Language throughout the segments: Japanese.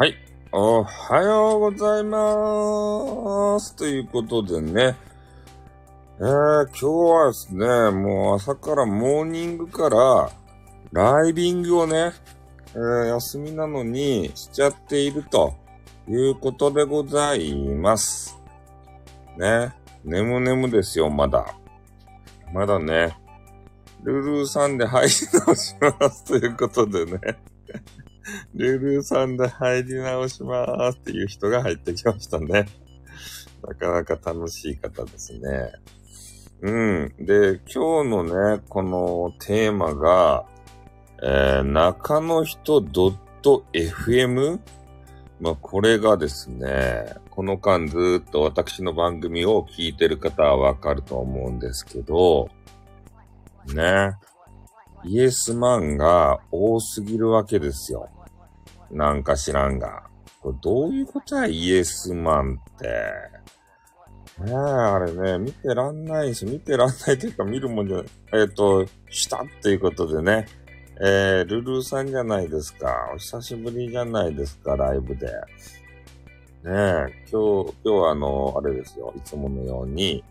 はい。おはようございまーす。ということでね。えー、今日はですね、もう朝からモーニングから、ライビングをね、えー休みなのにしちゃっているということでございます。ね。眠眠ですよ、まだ。まだね。ルルーさんで入り直します。ということでね。ルルーさんで入り直しますっていう人が入ってきましたね。なかなか楽しい方ですね。うん。で、今日のね、このテーマが、えー、中の人 .fm? まあ、これがですね、この間ずっと私の番組を聞いてる方はわかると思うんですけど、ね。イエスマンが多すぎるわけですよ。なんか知らんが。これどういうことや、イエスマンって。ねえ、あれね、見てらんないし、見てらんないというか見るもんじゃない。えっ、と、したっていうことでね。えー、ルルーさんじゃないですか。お久しぶりじゃないですか、ライブで。ねえ、今日、今日はあの、あれですよ。いつものように、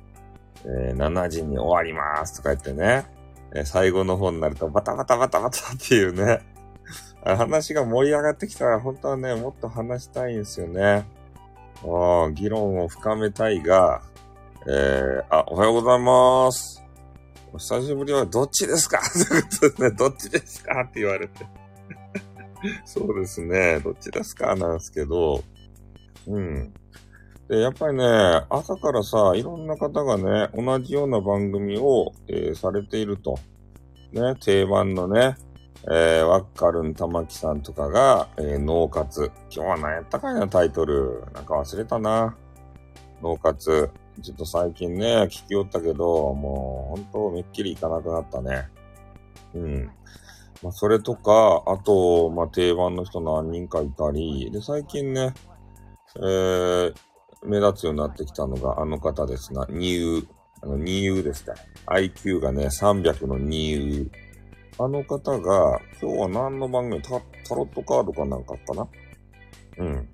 えー7時に終わりますとか言ってね。えー最後の方になるとバタバタバタバタっていうね。話が盛り上がってきたら本当はね、もっと話したいんですよね。ああ、議論を深めたいが、えー、あ、おはようございます。お久しぶりはどっちですか？ということでね、どっちですか？って言われて。そうですね、どっちですか？なんですけど、うん。で、やっぱりね、朝からさ、いろんな方がね、同じような番組を、えーされていると。ね、定番のね、えー、ワッカルン玉木さんとかが、えー、脳活。今日は何やったかいなタイトル。なんか忘れたな。脳活。ちょっと最近ね、聞きよったけど、もう本当めっきりいかなくなったね。うん。まあ、それとか、あと、まあ、定番の人何人かいたり、で、最近ね、えー、目立つようになってきたのが、あの方ですな、ニュー、あの、ニューですね。IQ がね、300のニュー。あの方が、今日は何の番組タタロットカードかなんかかなうん。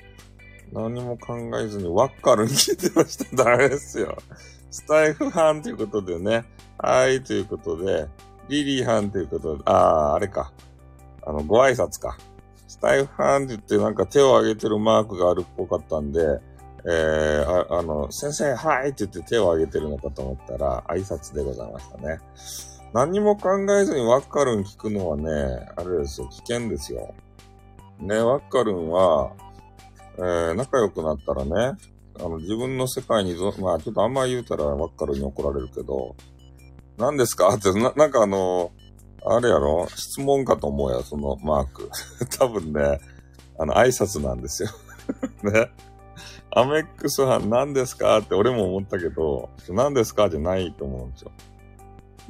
何も考えずにワッカルに聞いてました。ダメですよ。スタイフ班ということでね。はい、ということで、リリー班ということで、あー、あれか。あの、ご挨拶か。スタイフ班って言ってなんか手を挙げてるマークがあるっぽかったんで、えー、ああの、先生、はいって言って手を挙げてるのかと思ったら、挨拶でございましたね。何も考えずにワッカルン聞くのはね、あれですよ、危険ですよ。ね、ワッカルンは、えー、仲良くなったらね、あの、自分の世界にぞ、まあ、ちょっとあんま言うたらワッカルンに怒られるけど、何ですか？って、な、なんかあの、あれやろ？質問かと思うや、そのマーク。多分ね、あの、挨拶なんですよ。ね。アメックス班何ですか？って俺も思ったけど、何ですか？じゃないと思うんですよ。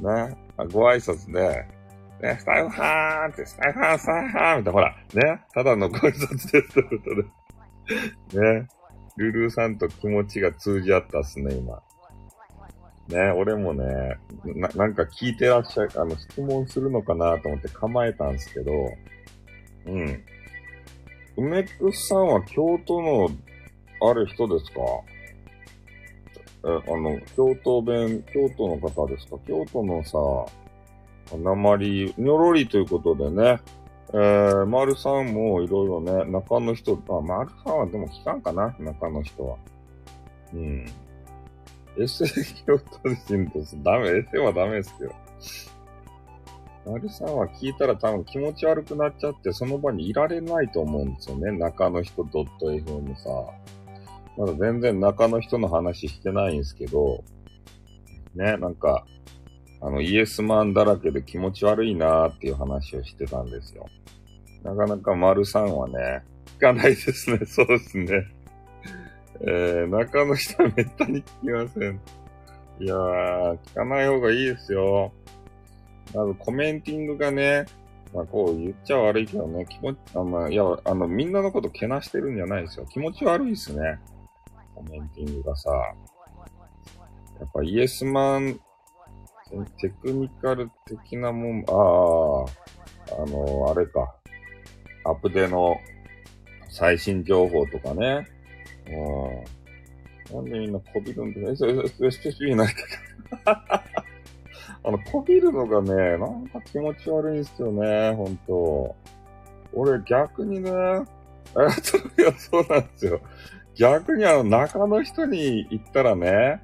ね。ご挨拶で、ね、スタイフハーンって、スタイフハーン、スタイフハーンみたいな、ほら、ね。ただのご挨拶ですということで。ね。ルルーさんと気持ちが通じ合ったっすね、今。ね、俺もね、な、なんか聞いてらっしゃる、あの、質問するのかなと思って構えたんすけど、うん。梅ックさんは京都の、ある人ですか、あの、京都弁、京都の方ですか？京都のさ、鉛、にょろりということでね、えー、丸さんもいろいろね、中の人、あ、丸さんはでも聞かんかな？中の人は。うん。エセ京都人です。ダメ、エセはダメですよ。丸さんは聞いたら多分気持ち悪くなっちゃって、その場にいられないと思うんですよね。中の人 .fm さ。まだ全然中の人の話してないんですけど、ね、なんか、あの、イエスマンだらけで気持ち悪いなーっていう話をしてたんですよ。なかなか丸さんはね、聞かないですね。そうですね。えー、中の人はめったに聞きません。いやー、聞かない方がいいですよ。まずコメンティングがね、まあこう言っちゃ悪いけどね、気持ち、あま、いや、あの、みんなのことけなしてるんじゃないですよ。気持ち悪いですね。コメンティングがさ。やっぱイエスマン、テクニカル的なもん、ああ、あの、あれか。アップデの、最新情報とかね。うん。なんでみんなこびるんだ ?SPP ないかあの、こびるのがね、なんか気持ち悪いんすよね、ほんと。俺逆にね、あ、そういや、そうなんですよ。逆にあの、中の人に言ったらね、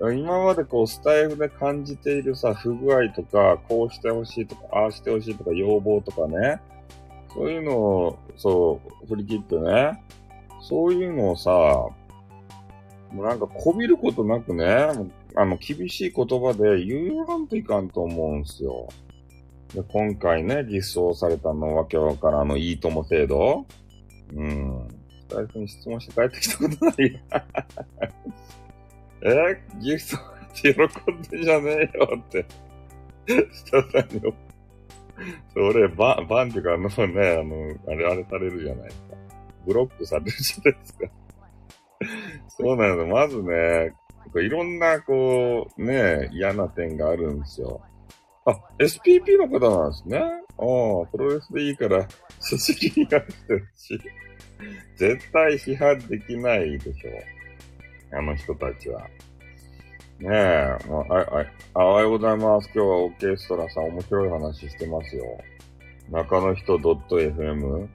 今までこう、スタイフで感じているさ、不具合とか、こうしてほしいとか、ああしてほしいとか、要望とかね、そういうのを、そう、振り切ってね、そういうのをさ、もうなんかこびることなくね、あの、厳しい言葉で言わんといかんと思うんすよ。で、今回ね、実装されたのわけわからんのいいとも制度うん。大夫に質問して帰ってきたことない えギフトって喜んでんじゃねえよって。下さんに。それ、バン、バンっていうか、あのね、あの、あれ、あれされるじゃないですか。ブロックされるじゃないですか。そうなの。まずね、いろんな、こう、ね、嫌な点があるんですよ。あ、SPP の方なんですね。ああ、プロレスでいいから、組織にやってるし。絶対批判できないでしょ。あの人たちは。ねえ、もうああおはようございます。今日はオーケストラさん面白い話してますよ。中の人 .fm。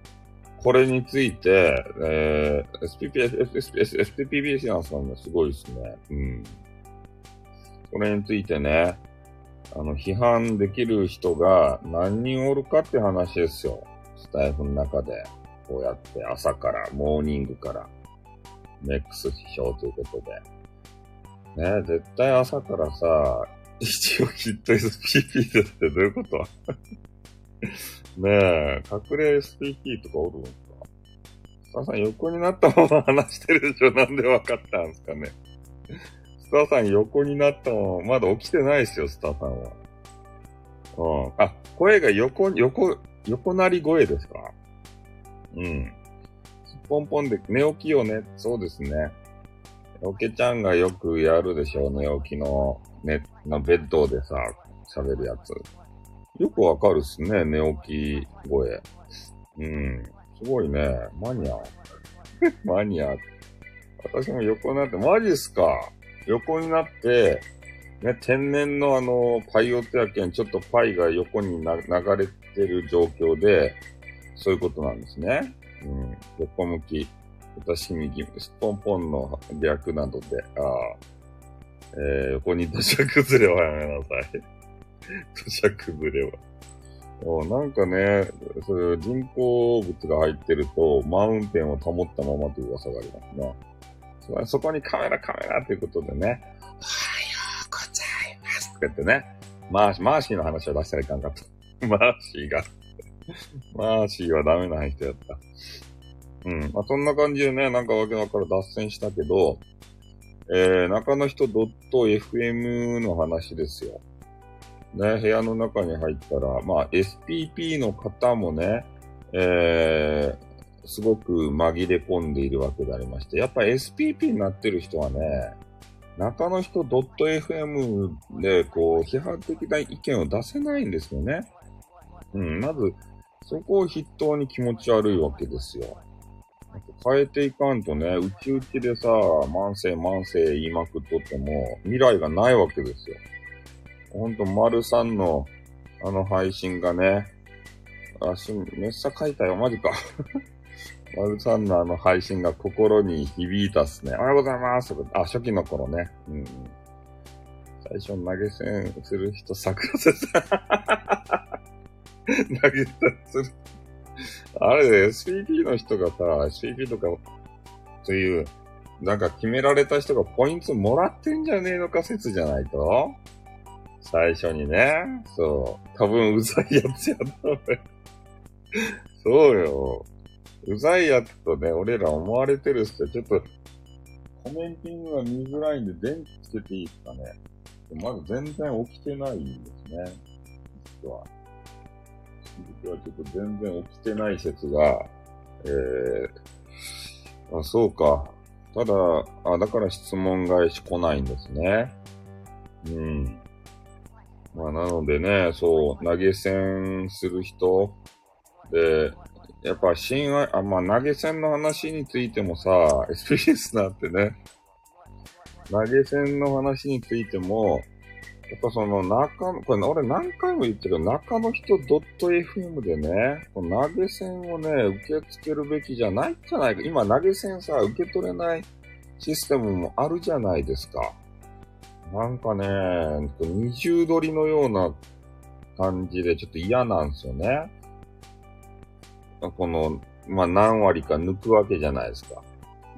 これについて、えー、SPP、SPPBS なんすかね、すごいですね。うん。これについてね、あの、批判できる人が何人おるかって話ですよ。スタイフの中で。こうやって朝から、モーニングから、メックス師匠ということで。ね絶対朝からさ、一応きっと SPP ですってどういうこと？ねえ、隠れ SPP とかおるんですか？スターさん横になったまま話してるでしょなんでわかったんですかねスターさん横になったまま、まだ起きてないですよ、スターさんは。うん。あ、声が横、横、横なり声ですか？うん。ポンポンで寝起きよね。そうですね。おけちゃんがよくやるでしょう寝起きの、ね、のベッドでさ、喋るやつ。よくわかるっすね。寝起き声。うん。すごいね。マニア。マニア。私も横になって、マジっすか横になって、ね、天然のあの、パイオテアケン、ちょっとパイが横にな流れてる状況で、そういうことなんですね。うん。横向き。私右、スポンポンの略などで、ああ、えー、横に土砂崩れはやめなさい。土砂崩れは。なんかね、そういう人工物が入ってると、マウンテンを保ったままという噂がありますね。そそこにカメラカメラということでね、おはようございますとか言ってね、マーシー、マーシーの話を出したらいかんかった。マーシーが マーシーはダメな人やった。うん。まあ、そんな感じでね、なんかわけわから脱線したけど、えー、中の人 .fm の話ですよ。ね、部屋の中に入ったら、まあ、SPP の方もね、えー、すごく紛れ込んでいるわけでありまして、やっぱ SPP になってる人はね、中の人 .fm で、こう、批判的な意見を出せないんですよね。うん、まず、そこを筆頭に気持ち悪いわけですよ。変えていかんとね、うちうちでさ、慢性慢性言いまくっとっても、未来がないわけですよ。ほんと、丸さんの、あの配信がね、足、めっちゃ書いたよ、マジか。丸さんのあの配信が心に響いたっすね。おはようございますあ、初期の頃ね。うん。最初投げ銭する人、桜瀬さん。投げたりする。あれで、SPP の人がさ、SPP とか、そういう、なんか決められた人がポイントもらってんじゃねえのか説じゃないと？最初にね。そう。多分うざいやつやった俺。そうよ。うざいやつとね、俺ら思われてるっすちょっと、コメンティングが見づらいんで電気つけていいですかね。まず全然起きてないんですね。実は。僕はちょっと全然起きてない説が、えー、あ、そうか。ただ、あ、だから質問返し来ないんですね。うん。まあ、なのでね、そう、投げ銭する人で、やっぱ親愛、あ、まあ投げ銭の話についてもさ、SPS なってね、投げ銭の話についても、やっぱその中、これ俺何回も言ってる中の人 .fm でね、投げ銭をね、受け付けるべきじゃないんじゃないか。今投げ銭さ、受け取れないシステムもあるじゃないですか。なんかね、二重取りのような感じでちょっと嫌なんですよね。この、まあ、何割か抜くわけじゃないですか。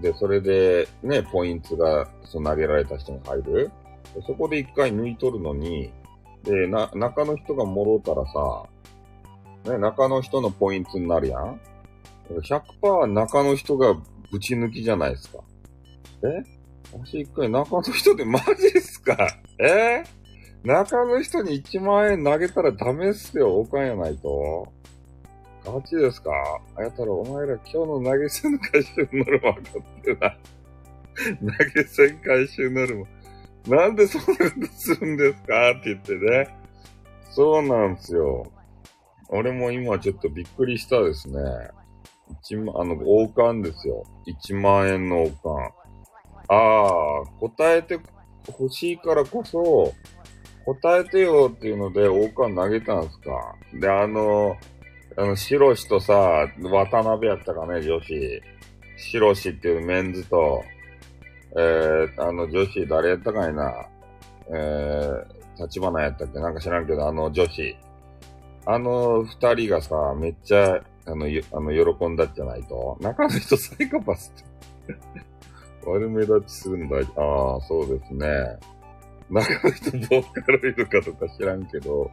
で、それで、ね、ポイントが、その投げられた人に入る。そこで一回抜いとるのに、で、な、中の人がもろうたらさ、ね、中の人のポイントになるやん。100%中の人がぶち抜きじゃないですか。え？私一回中の人でマジっすか？え？中の人に1万円投げたらダメっすよ。おかんやないと。ガチですか？あやたらお前ら今日の投げ銭回収ノルマ分かってな。投げ銭回収ノルマ。なんでそんなことするんですか？って言ってね。そうなんですよ。俺も今ちょっとびっくりしたですね。一万、あの、王冠ですよ。1万円の王冠。ああ、答えて欲しいからこそ、答えてよっていうので王冠投げたんですか。で、あの、あの、シロシとさ、渡辺やったかね、女子。シロシっていうメンズと、えー、あの、女子誰やったかいな。えー、立花やったっけ？なんか知らんけど、あの女子。あの二人がさ、めっちゃ、あの、あの、喜んだじゃないと。中の人サイコパスって 悪目立ちするんだ。ああ、そうですね。中の人ボーカロイドかとか知らんけど。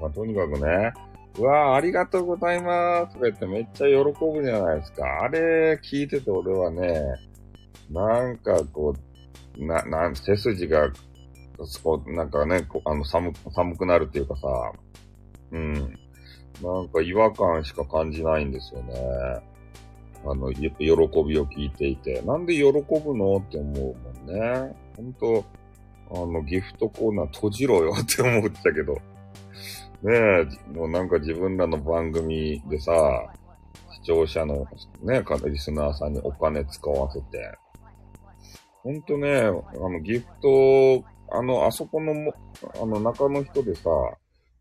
まあ、とにかくね。うわあ、ありがとうございますとか言ってめっちゃ喜ぶじゃないですか。あれ聞いてて俺はね、なんかこう、な、なん、背筋が、こ、なんかね、こあの、寒、寒くなるっていうかさ、うん。なんか違和感しか感じないんですよね。あの、喜びを聞いていて。なんで喜ぶのって思うもんね。ほんと、あの、ギフトコーナー閉じろよって思ったけど。ねえ、もうなんか自分らの番組でさ、視聴者のね、リスナーさんにお金使わせて。ほんとね、あの、ギフト、あの、あそこのも、あの、中の人でさ、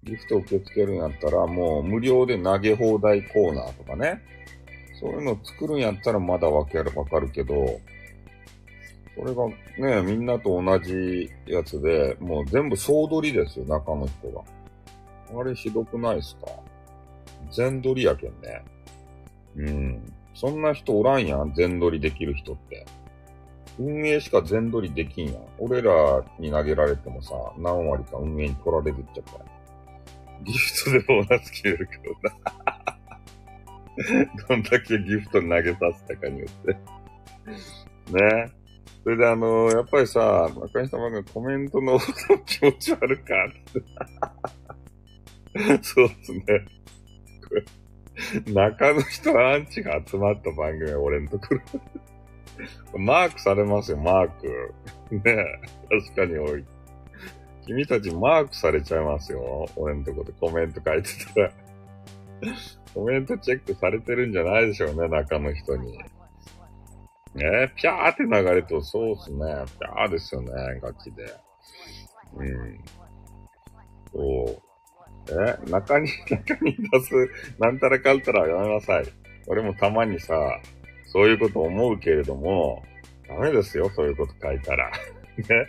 ギフト受け付けるんやったら、もう無料で投げ放題コーナーとかね。そういうの作るんやったらまだわかる、わかるけど、それがね、みんなと同じやつで、もう全部総取りですよ、中の人が。あれひどくないっすか？全取りやけんね。うん。そんな人おらんやん、全取りできる人って。運営しか全取りできんやん。俺らに投げられてもさ、何割か運営に取られるっちゃったギフトでボーナス切れるけどな。どんだけギフト投げさせたかによってね。それであのー、やっぱりさ、中西様がコメントの気持ち悪かって そうっすね。中の人アンチが集まった番組は俺のところマークされますよ、マーク。ね確かに多い。君たちマークされちゃいますよ。俺のとこでコメント書いてたらコメントチェックされてるんじゃないでしょうね、中の人に。ねピャーって流れと、そうっすね。ピャーですよね、ガチで。うん。そう。え？中に、中に出す、なんたらかんたらやめなさい。俺もたまにさ、そういうこと思うけれども、ダメですよ、そういうこと書いたら。ね。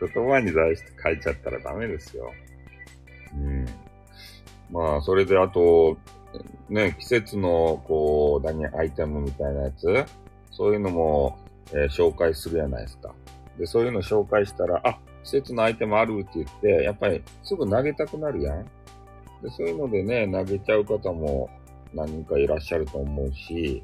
言葉に対して書いちゃったらダメですよ。うん。まあ、それであと、ね、季節の、こう、何、アイテムみたいなやつ、そういうのも、えー、紹介するやないですか。で、そういうの紹介したら、あ、季節のアイテムあるって言って、やっぱりすぐ投げたくなるやん。で、そういうのでね、投げちゃう方も何人かいらっしゃると思うし、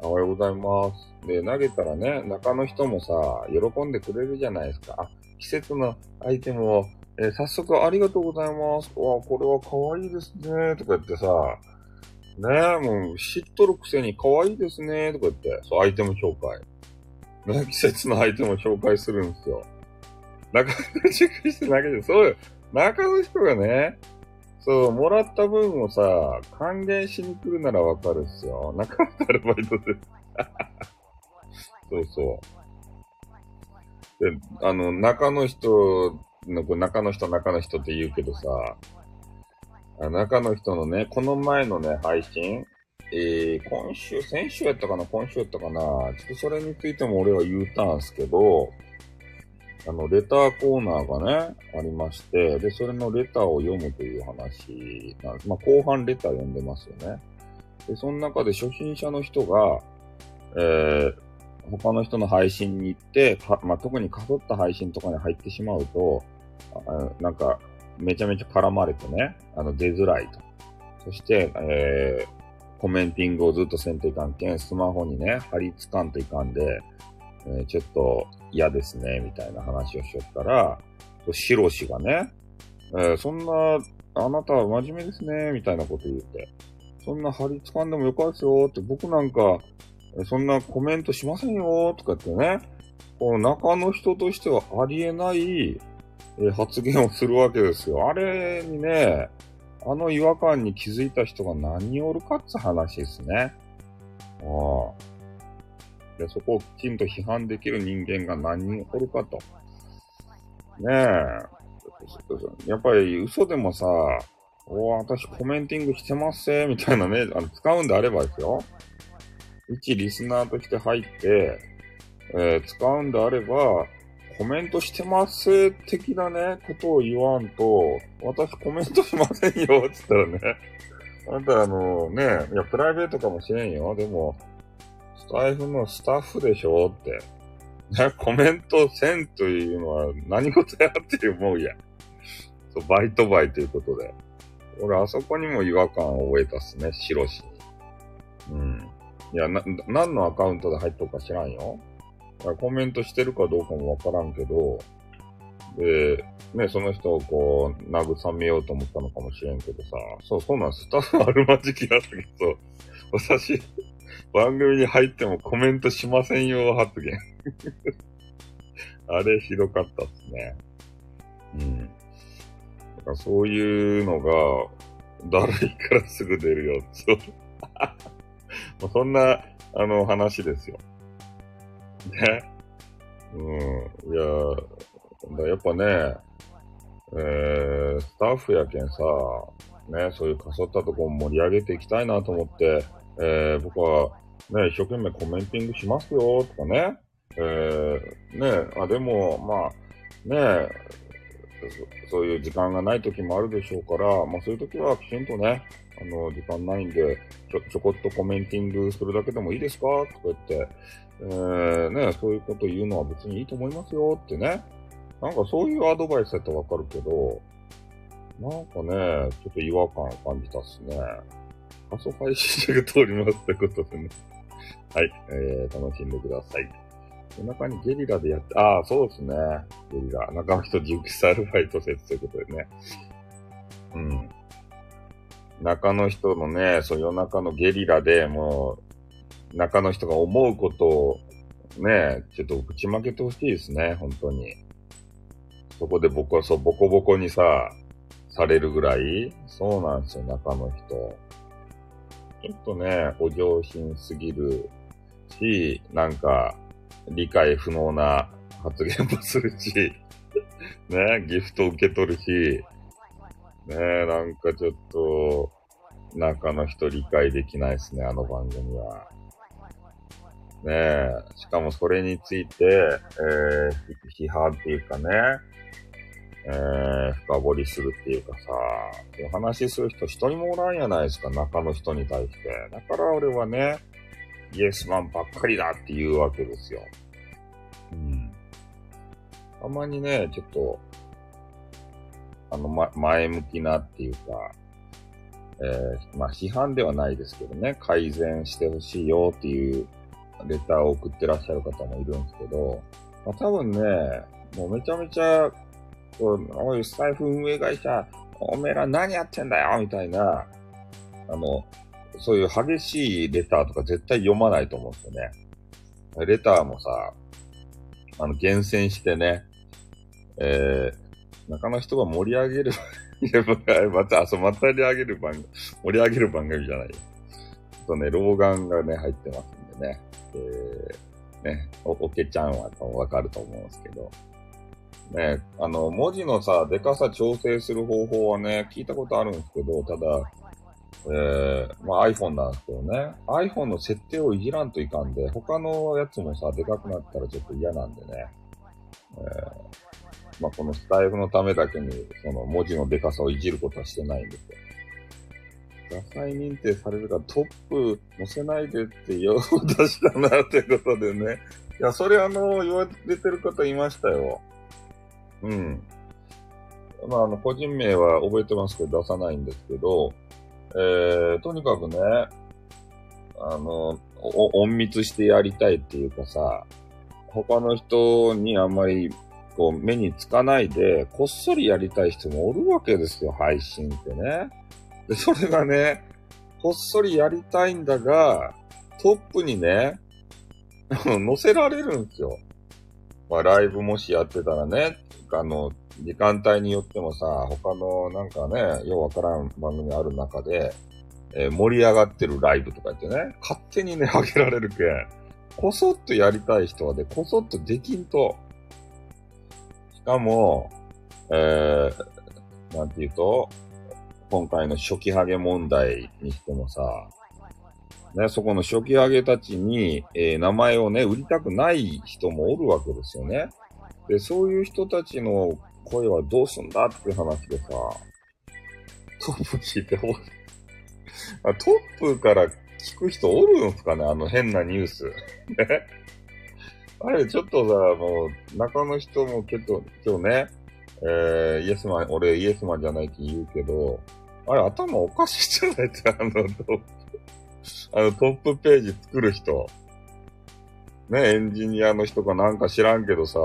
おはようございます。で、投げたらね、中の人もさ、喜んでくれるじゃないですか。あ、季節のアイテムを、えー、早速ありがとうございます。わ、これは可愛いですね。とか言ってさ、ねえ、もう知っとるくせに可愛いですね、とか言って、そう、アイテム紹介。ね、季節のアイテムを紹介するんですよ。中のチェックしてだけで、そうよ。中の人がね、そう、もらった分をさ、還元しに来るならわかるっすよ。中のアルバイトです。そうそう。で、あの、中の人の、中の人、中の人って言うけどさ、中の人のね、この前のね、配信、えー、今週、先週やったかな今週やったかなちょっとそれについても俺は言うたんすけど、あの、レターコーナーがね、ありまして、で、それのレターを読むという話なんです。まあ、後半レター読んでますよね。で、その中で初心者の人が、えー、他の人の配信に行って、まあ、特にかそった配信とかに入ってしまうと、あなんか、めちゃめちゃ絡まれてね、あの、出づらいと。そして、えー、コメンティングをずっとせんといかんけん、スマホにね、貼り付かんといかんで、えー、ちょっと嫌ですね、みたいな話をしよったら、シロシがね、えー、そんな、あなたは真面目ですね、みたいなこと言って、そんな貼り付かんでもよかですよ、って、僕なんか、そんなコメントしませんよ、とかってね、この中の人としてはありえない、え発言をするわけですよ。あれにね、あの違和感に気づいた人が何人おるかって話ですね。ああ。で、そこをきちんと批判できる人間が何人おるかと。ねえ。やっぱり嘘でもさ、お私コメンティングしてますせ、みたいなね、あの、使うんであればですよ。一リスナーとして入って、えー、使うんであれば、コメントしてます的なね、ことを言わんと、私コメントしませんよっ、つったらね。あんたあのね、いや、プライベートかもしれんよ。でも、スタイフのスタッフでしょ？って。コメントせんというのは何事やって思うやん。そう、バイトバイということで。俺、あそこにも違和感を覚えたっすね、白しに。うん。いや、な、何のアカウントで入っとくか知らんよ。コメントしてるかどうかもわからんけど、で、ね、その人をこう、慰めようと思ったのかもしれんけどさ、そう、そうなん。スタッフあるまじきだったけど、私、番組に入ってもコメントしませんよ発言。あれひどかったっすね。うん。だからそういうのが、だるいからすぐ出るよ。そう。そんな、あの、話ですよ。ね。うん。いや、やっぱね、えー、スタッフやけんさ、ね、そういうかそったとこも盛り上げていきたいなと思って、えー、僕は、ね、一生懸命コメンティングしますよ、とかね。えー、ね、あ、でも、まあ、ね、そういう時間がない時もあるでしょうから、まあそういう時はきちんとね、あの、時間ないんで、ちょ、ちょこっとコメンティングするだけでもいいですかとか言って、えー、ね、そういうこと言うのは別にいいと思いますよってね。なんかそういうアドバイスやったらわかるけど、なんかね、ちょっと違和感を感じたっすね。仮想配信者が通りますってことでね。はい、えー、楽しんでください。夜中にゲリラでやって、ああ、そうですね。ゲリラ。中の人実アルバイト説ということでね。うん。中の人のね、そう夜中のゲリラでもう、中の人が思うことをね、ちょっとぶちまけてほしいですね、本当に。そこで僕はそう、ボコボコにさ、されるぐらいそうなんですよ、中の人。ちょっとね、お上品すぎるし、なんか、理解不能な発言もするし、ね、ギフト受け取るし、ねなんかちょっと、中の人理解できないですね、あの番組は。ねえ、しかもそれについて、えー、批判っていうかね、えー、深掘りするっていうかさ、そういう話する人一人もおらんやないですか、中の人に対して。だから俺はね、イエスマンばっかりだって言うわけですよ。うん。たまにね、ちょっと、あの、ま、前向きなっていうか、えー、まあ、批判ではないですけどね、改善してほしいよっていうレターを送ってらっしゃる方もいるんですけど、まあ、多分ね、もうめちゃめちゃ、おい、スタイフ運営会社、おめえら何やってんだよみたいな、あの、そういう激しいレターとか絶対読まないと思うんですよね。レターもさ、あの、厳選してね、えー中の人が盛り上げる、いや、また、あ、そう、またり上げる番組、盛り上げる番組じゃないよ。ちょっとね、老眼がね、入ってますんでね。えー、ね、お、おけちゃんはわかると思うんですけど。ね、あの、文字のさ、でかさ調整する方法はね、聞いたことあるんですけど、ただ、えー、まあ iPhone なんですけどね、iPhone の設定をいじらんといかんで、他のやつもさ、でかくなったらちょっと嫌なんでね、えー、まあこのスタイルのためだけに、その文字のでかさをいじることはしてないんですよ。野菜認定されるからトップ載せないでってよう出したなってことでね。いや、それあの、言われてる方いましたよ。うん。まあ、あの、個人名は覚えてますけど出さないんですけど、えー、とにかくね、あの、隠密してやりたいっていうかさ、他の人にあんまりこう目につかないで、こっそりやりたい人もおるわけですよ、配信ってね。で、それがね、こっそりやりたいんだが、トップにね、載せられるんですよ。まあ、ライブもしやってたらね、あの、時間帯によってもさ、他のなんかね、ようわからん番組ある中で、えー、盛り上がってるライブとか言ってね、勝手にね、あげられるけん、こそっとやりたい人はね、こそっとできんと。しかも、えー、なんて言うと、今回の初期ハゲ問題にしてもさ、ね、そこの初期ハゲたちに、えー、名前をね、売りたくない人もおるわけですよね。で、そういう人たちの声はどうすんだっていう話でさ、トップ聞いてほ あ、トップから聞く人おるんすかね？あの変なニュース。ね。あれ、ちょっとさ、もう、中の人もけど、今日ね、えー、イエスマン、俺イエスマンじゃないって言うけど、あれ頭おかしいじゃないって、あのトップ、あのトップページ作る人。ね、エンジニアの人かなんか知らんけどさ、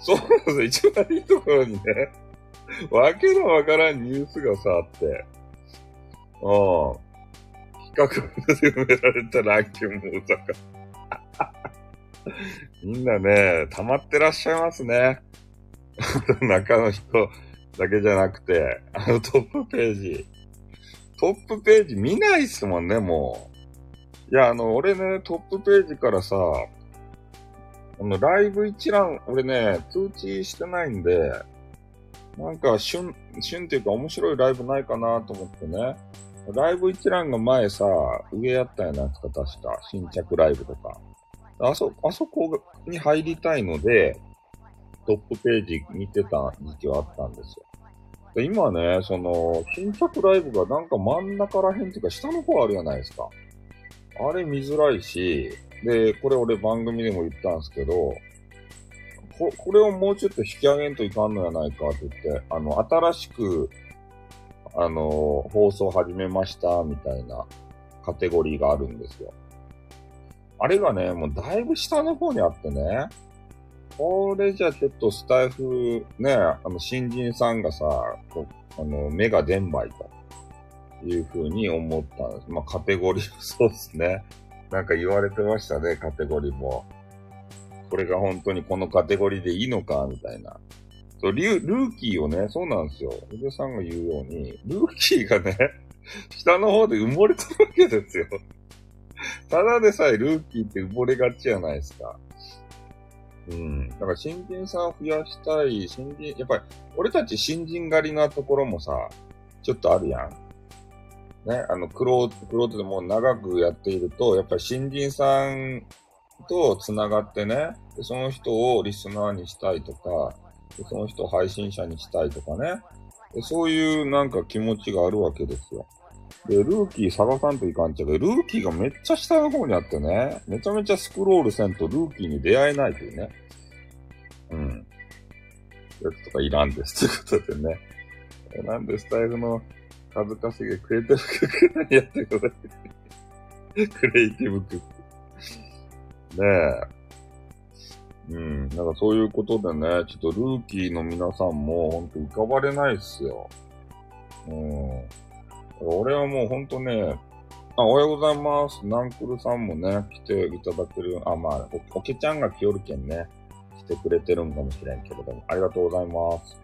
そうなんですよ。一番いいところにね、わけのわからんニュースがさ、あって、うん。比較で埋められたランキングもか。みんなね、溜まってらっしゃいますね。中の人だけじゃなくて、あのトップページ。トップページ見ないっすもんね、もう。いや、あの、俺ね、トップページからさ、あの、ライブ一覧、俺ね、通知してないんで、なんか、旬、旬っていうか面白いライブないかなと思ってね。ライブ一覧が前さ、上やったやなつか、確か。新着ライブとか。あそ、あそこに入りたいので、トップページ見てた時期はあったんですよ。で今ね、その、新着ライブがなんか真ん中ら辺っていうか下の方あるじゃないですか。あれ見づらいし、で、これ俺番組でも言ったんですけど、こ、これをもうちょっと引き上げんといかんのやないかって言って、あの、新しく、あの、放送始めました、みたいなカテゴリーがあるんですよ。あれがね、もうだいぶ下の方にあってね、これじゃちょっとスタイフ、ね、あの、新人さんがさ、こあの、目が出んばいというふうに思ったんです。まあ、カテゴリー、そうですね。なんか言われてましたね、カテゴリーも。これが本当にこのカテゴリーでいいのか、みたいな。そう、ルーキーをね、そうなんですよ。おじさんが言うように、ルーキーがね、下の方で埋もれてるわけですよ。ただでさえルーキーって埋もれがちじゃないですか。うん。だから新人さんを増やしたい、新人、やっぱり、俺たち新人狩りなところもさ、ちょっとあるやん。ね、あの、クロー、クロートでも長くやっていると、やっぱり新人さんと繋がってね、その人をリスナーにしたいとか、その人を配信者にしたいとかね、そういうなんか気持ちがあるわけですよ。で、ルーキー探さんといかんちゃうけど、ルーキーがめっちゃ下の方にあってね、めちゃめちゃスクロールせんとルーキーに出会えないというね。うん。やつとかいらんです。ということでね。なんでスタイルの数稼げクリエイティブクック何やってください。クリエイティブクック。ねえ。うん。なんかそういうことでね、ちょっとルーキーの皆さんもほんと浮かばれないっすよ。うん。俺はもうほんとね、あ、おはようございます。ナンクルさんもね、来ていただける。あ、まあ、お、けちゃんが来よるけんね、来てくれてるんかもしれんけれども、ありがとうございます。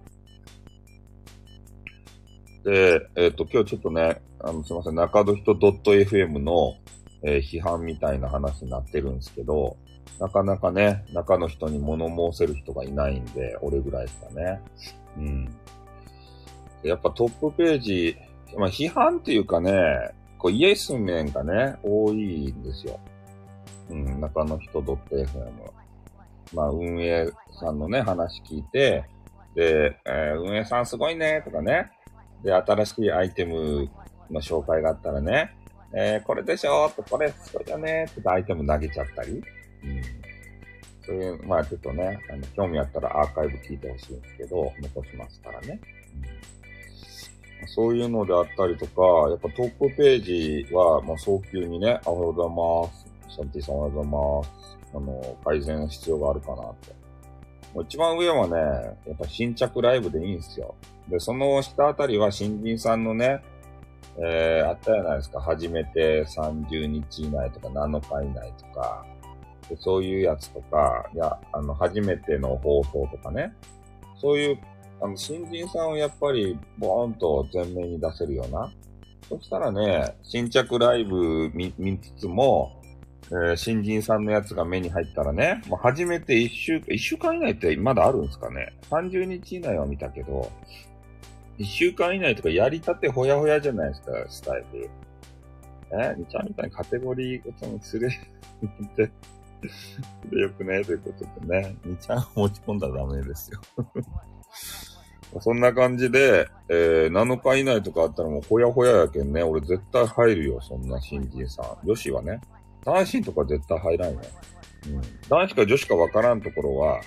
で、えっ、と、今日ちょっとね、あの、すいません、中戸人 .fm の、えー批判みたいな話になってるんですけど、なかなかね、中の人に物申せる人がいないんで、俺ぐらいですかね。うん。やっぱトップページ、まあ批判っていうかね、こうイエス面がね、多いんですよ。うん、中の人 .fm。まあ運営さんのね、話聞いて、で、えー運営さんすごいね、とかね。で、新しいアイテムの紹介があったらね、えーこれでしょと、これすごいよねってアイテム投げちゃったり。うん。そういう、まあちょっとね、あの興味あったらアーカイブ聞いてほしいんですけど、残しますからね。うん、そういうのであったりとか、やっぱトップページは、まあ早急にね、おはようございます。シャンティさんおはようございます。あの、改善必要があるかなって。もう一番上はね、やっぱ新着ライブでいいんですよ。で、その下あたりは新人さんのね、えー、あったじゃないですか。初めて30日以内とか7日以内とか、でそういうやつとか、いや、あの、初めての放送とかね。そういう、あの、新人さんをやっぱり、ボーンと前面に出せるような。そしたらね、新着ライブ見見つつも、えー新人さんのやつが目に入ったらね、もう初めて1週、1週間以内ってまだあるんですかね ?30 日以内は見たけど、1週間以内とかやりたてほやほやじゃないですか、スタイル。えにちゃんみたいにカテゴリーごとにすれ、って、でよくね、ということでね、にちゃん持ち込んだらダメですよ。そんな感じで、えー、7日以内とかあったらもうほやほややけんね、俺絶対入るよ、そんな新人さん。女子はね。男子とか絶対入らんよ。うん。男子か女子かわからんところは、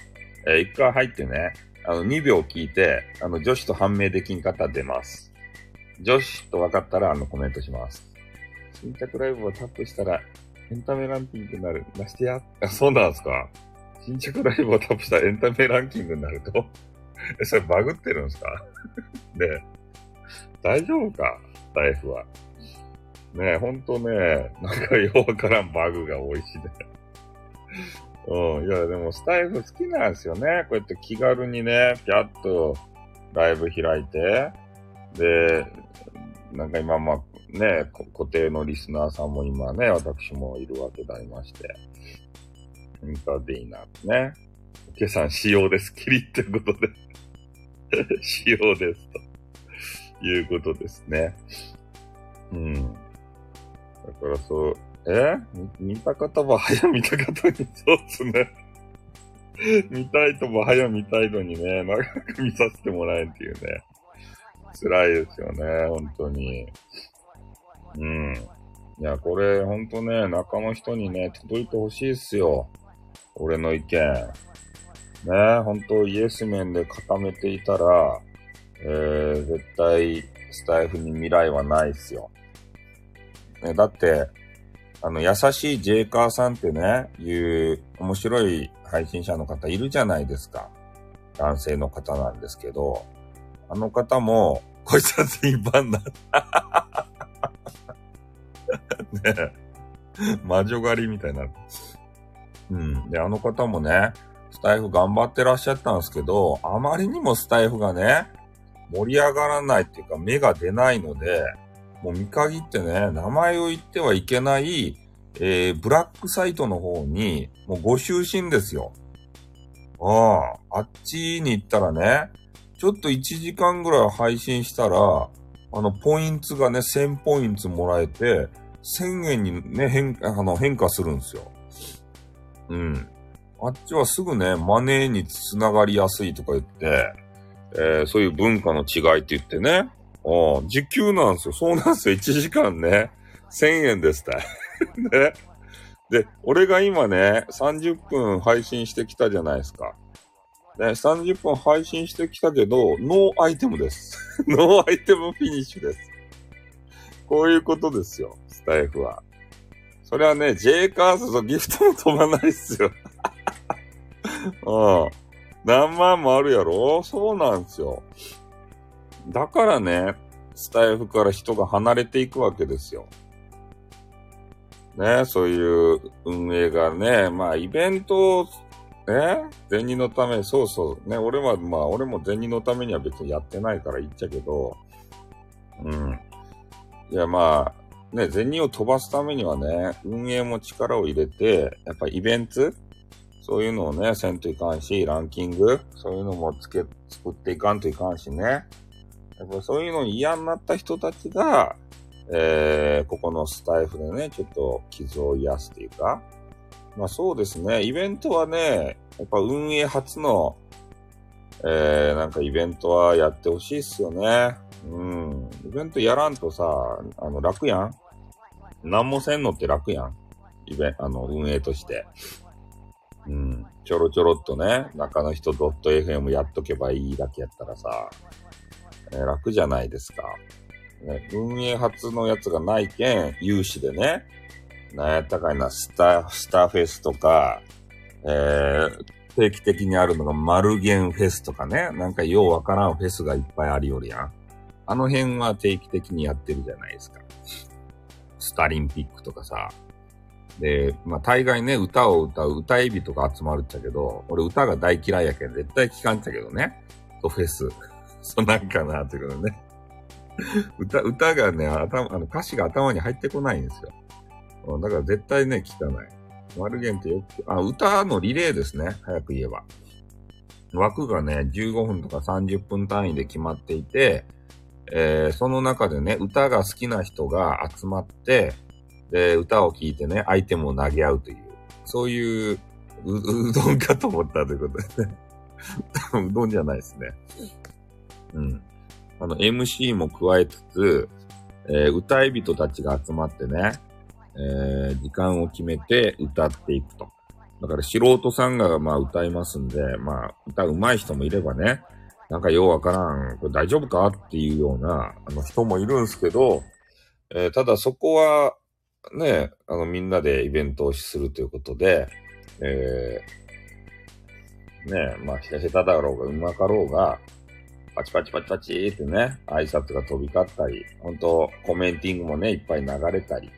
えー一回入ってね、あの、2秒聞いて、あの、女子と判明できんかったら出ます。女子と分かったら、あの、コメントします。新着ライブをタップしたら、エンタメランキングになる。出してや。あ、そうなんすか新着ライブをタップしたらエンタメランキングになると え、それバグってるんですか？ね大丈夫か？スタイフは。ねえ、ほんとね、なんかようわからんバグが多いしね。うん。いや、でもスタイフ好きなんですよね。こうやって気軽にね、ピャッとライブ開いて、で、なんか今、まあ、ね、固定のリスナーさんも今ね、私もいるわけでありまして。インターでいいなってね。今朝使用です。キリってことで。使用です。ということですね。うん。だからそう、え？見た方は早見た方に、そうっすね。見たいとも早見たいのにね、長く見させてもらえんっていうね。辛いですよね、本当に。うん。いや、これ、ほんとね、中の人にね、届いてほしいっすよ。俺の意見。ね、ほんと、イエス面で固めていたら、えー、絶対、スタイフに未来はないっすよ。ね、だって、あの、優しいジェイカーさんってね、いう面白い配信者の方いるじゃないですか。男性の方なんですけど、あの方も、こいつは全員番だ。ね魔女狩りみたいな。うん。で、あの方もね、スタイフ頑張ってらっしゃったんですけど、あまりにもスタイフがね、盛り上がらないっていうか、芽が出ないので、もう見限ってね、名前を言ってはいけない、えー、ブラックサイトの方に、もうご就寝ですよ。ああ、あっちに行ったらね、ちょっと1時間ぐらい配信したら、あの、ポイントがね、1000ポイントもらえて、1000円にね、変、あの、変化するんですよ。うん。あっちはすぐね、マネーにつながりやすいとか言って、えーそういう文化の違いって言ってね、ああ、時給なんですよ。そうなんですよ。1時間ね、1000円ですって。ね。で、俺が今ね、30分配信してきたじゃないですか。ね、30分配信してきたけど、ノーアイテムです。ノーアイテムフィニッシュです。こういうことですよ、スタイフは。それはね、J カーストギフトも飛ばないっすよ。うん。何万もあるやろ？そうなんですよ。だからね、スタイフから人が離れていくわけですよ。ね、そういう運営がね、まあイベントをね、銭のため、そうそう、ね、俺は、まあ俺も銭のためには別にやってないから言っちゃけど、うん。いや、まあ、ね、銭を飛ばすためにはね、運営も力を入れて、やっぱイベントそういうのをね、せんといかんし、ランキングそういうのもつけ、作っていかんといかんしね。やっぱそういうのに嫌になった人たちが、えー、ここのスタイフでね、ちょっと傷を癒すというか。まあそうですね、イベントはね、やっぱ運営初の、えー、なんかイベントはやってほしいっすよね。うん。イベントやらんとさ、あの、楽やん？何もせんのって楽やん？イベンあの、運営として。うん。ちょろちょろっとね、中の人 .fm やっとけばいいだけやったらさ、えー、楽じゃないですか。ね、運営初のやつがないけん、有志でね、なんやったかいな、スター、スターフェスとか、えー、定期的にあるのがマルゲンフェスとかね、なんかようわからんフェスがいっぱいありよるやん。あの辺は定期的にやってるじゃないですか。スタリンピックとかさ。で、まあ、大概ね、歌を歌う歌い人が集まるっちゃけど、俺歌が大嫌いやけん絶対聞かんちゃけどね。とフェス。そうなんかな、ということね。歌、歌がね、頭、あの歌詞が頭に入ってこないんですよ。だから絶対ね、聞かない。マルゲンってよく、あ、歌のリレーですね。早く言えば。枠がね、15分とか30分単位で決まっていて、えー、その中でね、歌が好きな人が集まって、で、歌を聴いてね、アイテムを投げ合うという、そういうう、うどんかと思ったということでね。うどんじゃないですね。うん。あの、MC も加えつつ、えー、歌い人たちが集まってね、えー、時間を決めて歌っていくと。だから素人さんがまあ歌いますんで、まあ歌うまい人もいればね、なんかようわからん、これ大丈夫かっていうようなあの人もいるんすけど、えー、ただそこはね、あのみんなでイベントをするということで、えー、ね、まあ下手だろうがうまかろうが、パチパチパチパチってね、挨拶が飛び交ったり、本当コメンティングもね、いっぱい流れたり、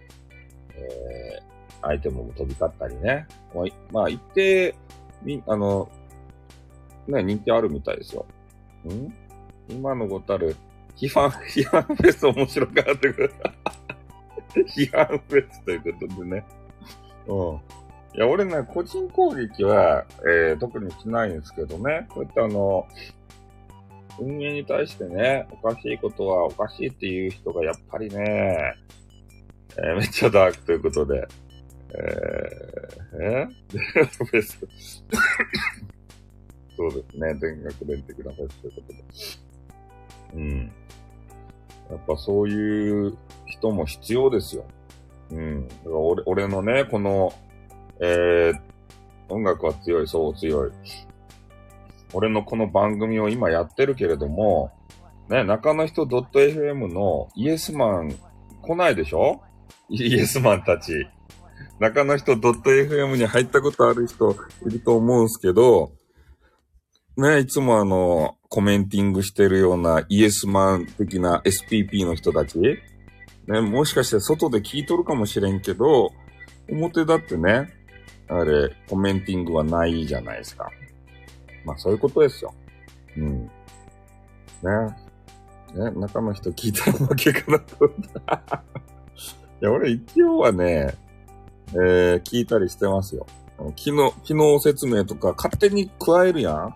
えー、アイテムも飛び交ったりね。まあ、一定、み、あの、ね、人気あるみたいですよ。ん？今のごたる、批判、批判フェス面白かったく 批判フェスということでね。うん。いや、俺ね、個人攻撃は、えー、特にしないんですけどね。こうやってあの、運営に対してね、おかしいことはおかしいっていう人がやっぱりね、えー、めっちゃダークということで、えー、えー、フェス。そうですね。全額レンテクラフェスということで。うん。やっぱそういう人も必要ですよ。うん。だから俺俺のね、この、えー、音楽は強い、そう強い。俺のこの番組を今やってるけれども、ね、中の人 .fm のイエスマン来ないでしょ？イエスマンたち。中の人 .fm に入ったことある人いると思うんすけど、ね、いつもあの、コメンティングしてるようなイエスマン的な SPP の人たち、ね、もしかして外で聞いとるかもしれんけど、表だってね、あれ、コメンティングはないじゃないですか。まあそういうことですよ。うん。ね。ね、中の人聞いたら負けかなと思った。いや、俺一応はね、えー、聞いたりしてますよ。機能、機能説明とか勝手に加えるやん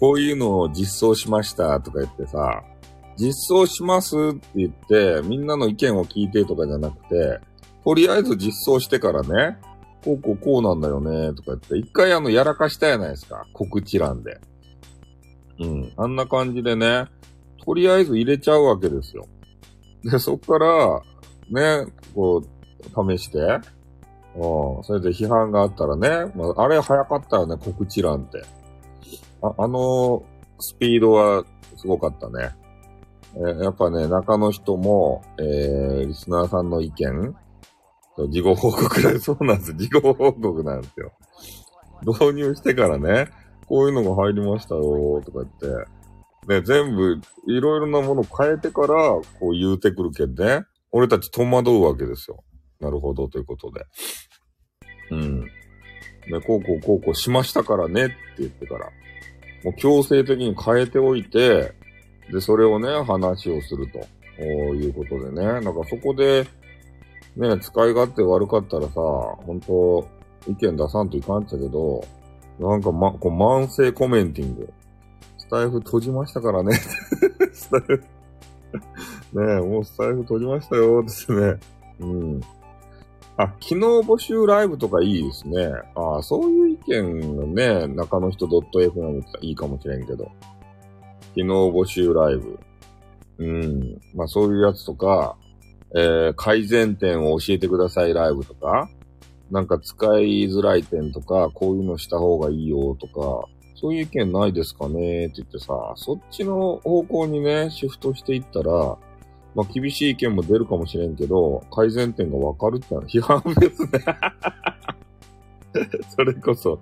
こういうのを実装しましたとか言ってさ、実装しますって言って、みんなの意見を聞いてとかじゃなくて、とりあえず実装してからね、こうこうこうなんだよね、とか言って、一回あの、やらかしたやないですか。告知欄で。うん。あんな感じでね、とりあえず入れちゃうわけですよ。で、そっから、ね、こう、試して、うん、それで批判があったらね、まあ、あれ早かったよね、告知欄って。あ、あの、スピードはすごかったね。えー、やっぱね、中の人も、えー、リスナーさんの意見、事後報告だよ。そうなんです。事後報告なんですよ。導入してからね、こういうのが入りましたよ、とか言って、ね、全部、いろいろなもの変えてから、こう言うてくるけんね。俺たち戸惑うわけですよ。なるほど、ということで。うん。ね、こうこうこうこうしましたからねって言ってから。もう強制的に変えておいて、で、それをね、話をすると。いうことでね。なんかそこで、ね、使い勝手悪かったらさ、本当意見出さんといかんっちゃけど、なんかま、こう慢性コメンティング。スタイフ閉じましたからね。スタイフね、もうスタイフ閉じましたよ、ですね。うん。あ、昨日募集ライブとかいいですね。ああ、そういう意見のね、中の人 .fm っていいかもしれんけど。昨日募集ライブ。うん。まあそういうやつとか、えー、改善点を教えてくださいライブとか、なんか使いづらい点とか、こういうのした方がいいよとか、そういう意見ないですかね？って言ってさ、そっちの方向にね、シフトしていったら、まあ厳しい意見も出るかもしれんけど、改善点がわかるってのは批判フェスね。それこそ、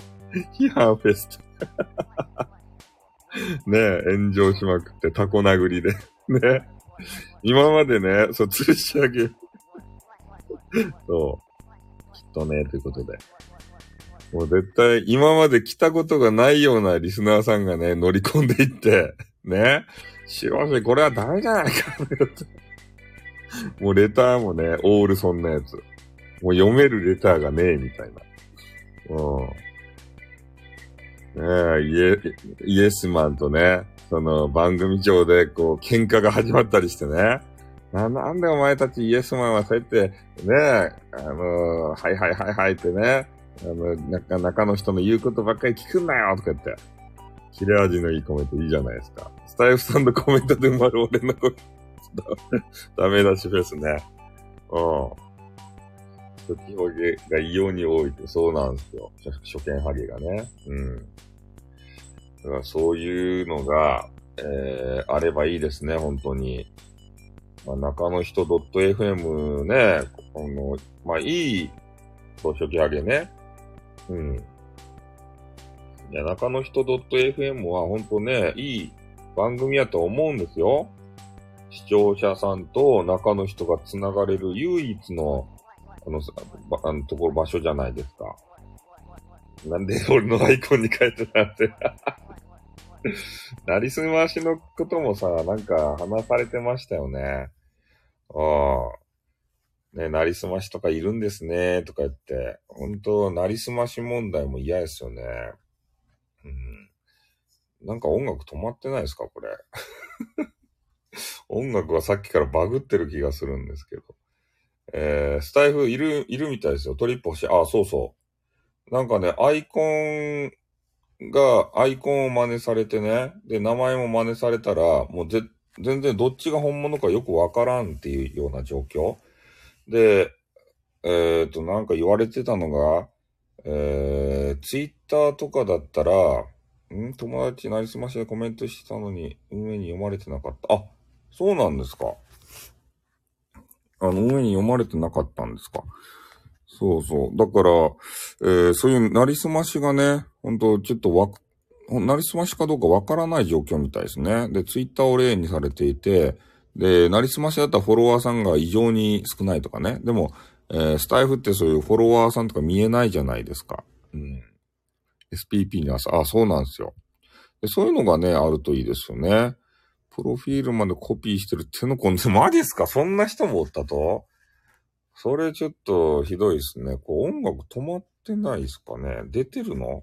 批判フェスト ねえ、炎上しまくってタコ殴りで。ね。今までね、そう、吊るし上げ。そう。きっとね、ということで。もう絶対、今まで来たことがないようなリスナーさんがね、乗り込んでいって、ね。しばし、これはダメじゃないか、もうレターもね、オールそんなやつ。もう読めるレターがねえ、みたいな。うん。ねえ、イエ、イエスマンとね、その番組上でこう喧嘩が始まったりしてね。な、なんでお前たちイエスマンはそうやって、ねあのはいはいはいはいってね、あの、中、中の人の言うことばっかり聞くんなよとか言って。切れ味のいいコメントいいじゃないですか。スタイフさんのコメントで生まれ俺の声、ダメ出しフェスね。うん。初期ハゲが異様に多いって、そうなんですよ。初見ハゲがね。うん。だからそういうのが、えー、あればいいですね、本当に。まあ、中の人 .fm ね、この、まあいい、そう、初期上げね。うん。いや、中の人 .fm は本当ね、いい番組やと思うんですよ。視聴者さんと中の人が繋がれる唯一の、あの、あのところ、場所じゃないですか。なんで俺のアイコンに変えてたって。なりすましのこともさ、なんか話されてましたよね。ああ。ね、なりすましとかいるんですね、とか言って。本当なりすまし問題も嫌ですよね。うん。なんか音楽止まってないですか、これ。音楽はさっきからバグってる気がするんですけど。えー、スタイフいる、いるみたいですよ。トリップ欲しい。あ、そうそう。なんかね、アイコンがアイコンを真似されてね、で、名前も真似されたら、もうぜ、全然どっちが本物かよくわからんっていうような状況。で、えっ、ー、と、なんか言われてたのが、えー、ツイッターとかだったら、ん？友達なりすましでコメントしてたのに、運営に読まれてなかった。あ、そうなんですか。あの、運営に読まれてなかったんですか？そうそう。だから、えー、そういうなりすましがね、本当ちょっとわ、なりすましかどうかわからない状況みたいですね。で、ツイッターを例にされていて、で、なりすましだったらフォロワーさんが異常に少ないとかね。でも、えー、スタイフってそういうフォロワーさんとか見えないじゃないですか。うん。SPP にはさ、あ、そうなんですよ。でそういうのがね、あるといいですよね。プロフィールまでコピーしてる手の込んで、マジっすか？そんな人もおったと？それちょっとひどいですね。こう音楽止まってないですかね？出てるの？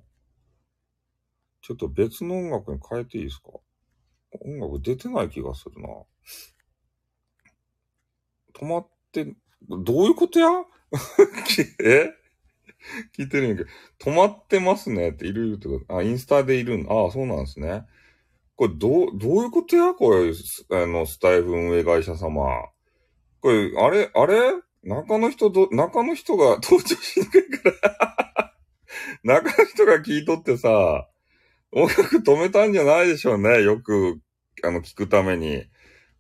ちょっと別の音楽に変えていいですか？音楽出てない気がするな。止まって、どういうことや？え？聞いてるんやけど、止まってますねっているってこと。あ、インスタでいるんああ、そうなんですね。これ、どう、どういうことや？これ、あの、スタイフ運営会社様。これ、あれ、あれ？中の人と、中の人が登場しにくいから中の人が聞いとってさ、音楽止めたんじゃないでしょうね。よく、あの、聞くために。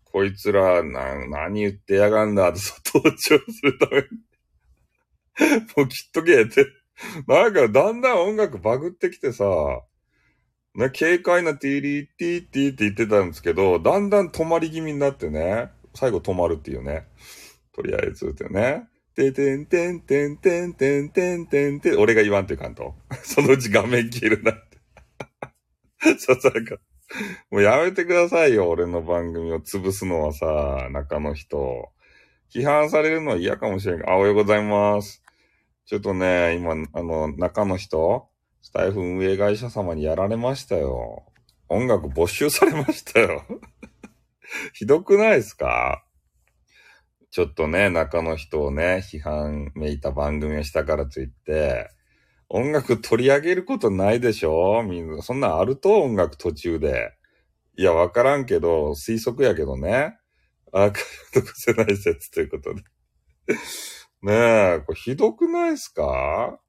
こいつら、な、何言ってやがんだって登場するために。もう切っとけって。なんか、だんだん音楽バグってきてさ、ね、軽快なティーリーティーティーって言ってたんですけど、だんだん止まり気味になってね、最後止まるっていうね。とりあえずってね。ててんてんてんてんてんてんてんてん、俺が言わんっていうかんと。そのうち画面消えるなって。そう、なんか、もうやめてくださいよ、俺の番組を潰すのはさ、中の人。批判されるのは嫌かもしれんが、あ、おはようございます。ちょっとね、今、あの、中の人、スタイフ運営会社様にやられましたよ。音楽没収されましたよ。ひどくないですか？ちょっとね、中の人をね、批判めいた番組をしたからといって、音楽取り上げることないでしょ？みんな、そんなんあると音楽途中で。いや、わからんけど、推測やけどね。アーカイブ残せない説ということで。ねえ、これひどくないですか？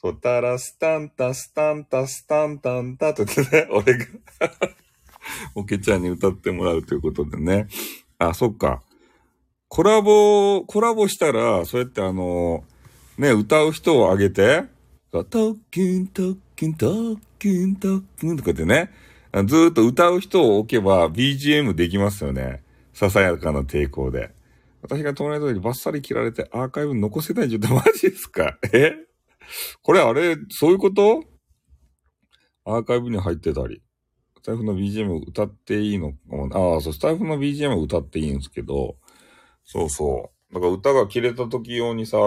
そたらスタンタスタンタスタンタンタと言ってね、俺がおけちゃんに歌ってもらうということでね。あ、そっか。コラボ、コラボしたら、そうやってあの、ね、歌う人をあげて、トッキン、トッキン、トッキン、トッキンとかってね、ずーっと歌う人を置けば BGM できますよね。ささやかな抵抗で。私が隣の通りバッサリ切られてアーカイブ残せない状態、マジですか？え？これあれ、そういうこと？アーカイブに入ってたり。スタイフの BGM 歌っていいのかも。ああ、そう、スタイフの BGM 歌っていいんですけど、そうそう。だから歌が切れた時用にさ、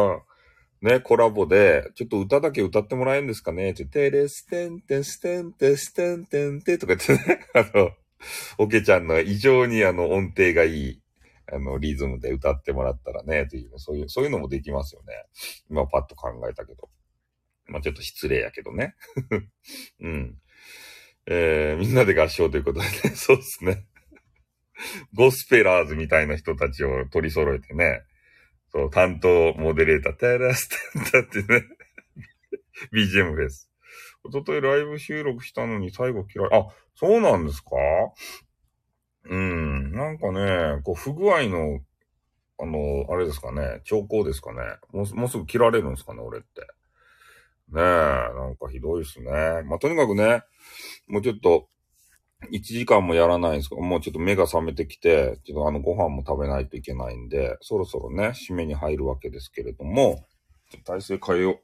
ね、コラボで、ちょっと歌だけ歌ってもらえるんですかねって、テレステンテステンテステンテンテとか言ってね、あの、オケちゃんの異常にあの音程がいい、あの、リズムで歌ってもらったらね、という、そういう、そういうのもできますよね。今パッと考えたけど。まあちょっと失礼やけどね。うん。えー、みんなで合唱ということでね、そうですね。ゴスペラーズみたいな人たちを取り揃えてね、そう、担当モデレーター、テラステンタってね、BGM です。おとといライブ収録したのに最後切られ、あ、そうなんですか？うん、なんかね、こう、不具合の、あの、あれですかね、兆候ですかね。もう、もうすぐ切られるんですかね、俺って。ねえ、なんかひどいっすね。まあ、とにかくね、もうちょっと、1時間もやらないんですけど、もうちょっと目が覚めてきて、ちょっとあのご飯も食べないといけないんで、そろそろね、締めに入るわけですけれども、体勢変えよ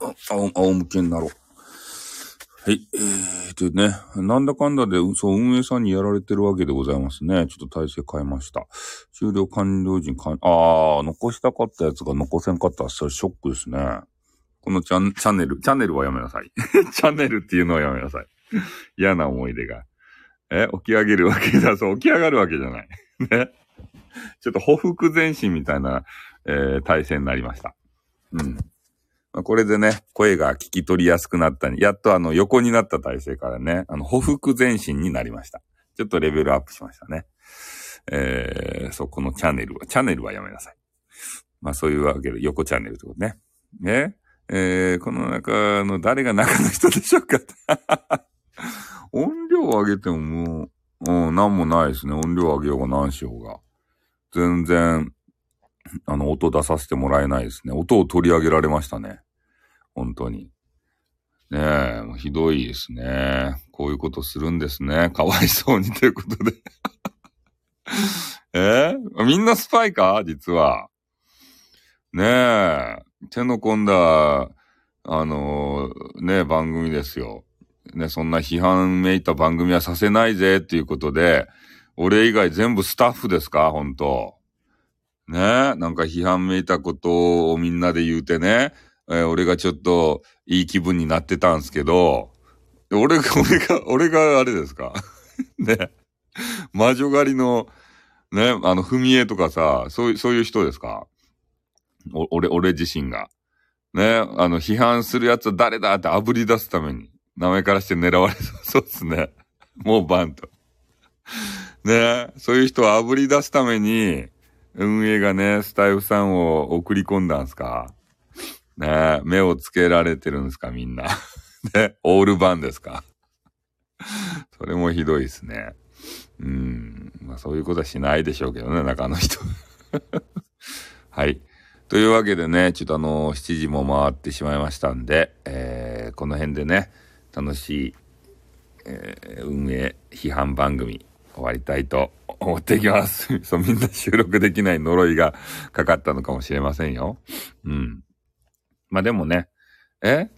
う。あ、仰向けになろう。はい。えーとね、なんだかんだで、そう、運営さんにやられてるわけでございますね。ちょっと体勢変えました。終了完了時にかん、あー、残したかったやつが残せんかったらそれショックですね。このチャンチャンネル、チャンネルはやめなさい。チャンネルっていうのはやめなさい。嫌な思い出が。え起き上げるわけだ。そう、起き上がるわけじゃない。ね。ちょっと匍匐前進みたいな、えー、体勢になりました。うん。まあ、これでね、声が聞き取りやすくなったに、やっとあの横になった体勢からね、あの、匍匐前進になりました。ちょっとレベルアップしましたね。えー、そこのチャンネルは、チャンネルはやめなさい。まあそういうわけで、横チャンネルってことね。ね。えー、この中の誰が中の人でしょうか 音量を上げてももう、うん、なんもないですね。音量上げようが何しようが。全然、あの、音出させてもらえないですね。音を取り上げられましたね。本当に。ねえ、もうひどいですね。こういうことするんですね。かわいそうにということで え？ー、みんなスパイか？実は。ねえ、手の込んだ、あのー、ね、番組ですよ。ね、そんな批判めいた番組はさせないぜっていうことで、俺以外全部スタッフですか？本当。ねなんか批判めいたことをみんなで言うてね、えー、俺がちょっといい気分になってたんすけど、俺が、俺が、俺があれですか？ね。魔女狩りの、ね、あの、踏み絵とかさ、そういう、そういう人ですか？俺、俺自身が。ね、あの、批判するやつは誰だって炙り出すために。名前からして狙われそう。そうっすね。もうバンと。ねそういう人を炙り出すために、運営がね、スタイフさんを送り込んだんすか？ね目をつけられてるんですかみんな。ねオールバンですか？それもひどいですね。うん。まあそういうことはしないでしょうけどね、中の人。はい。というわけでね、ちょっとあの、7時も回ってしまいましたんで、えー、この辺でね、楽しい、えー、運営批判番組終わりたいと思っていきます。そう、みんな収録できない呪いがかかったのかもしれませんよ。うん。まあでもね、え？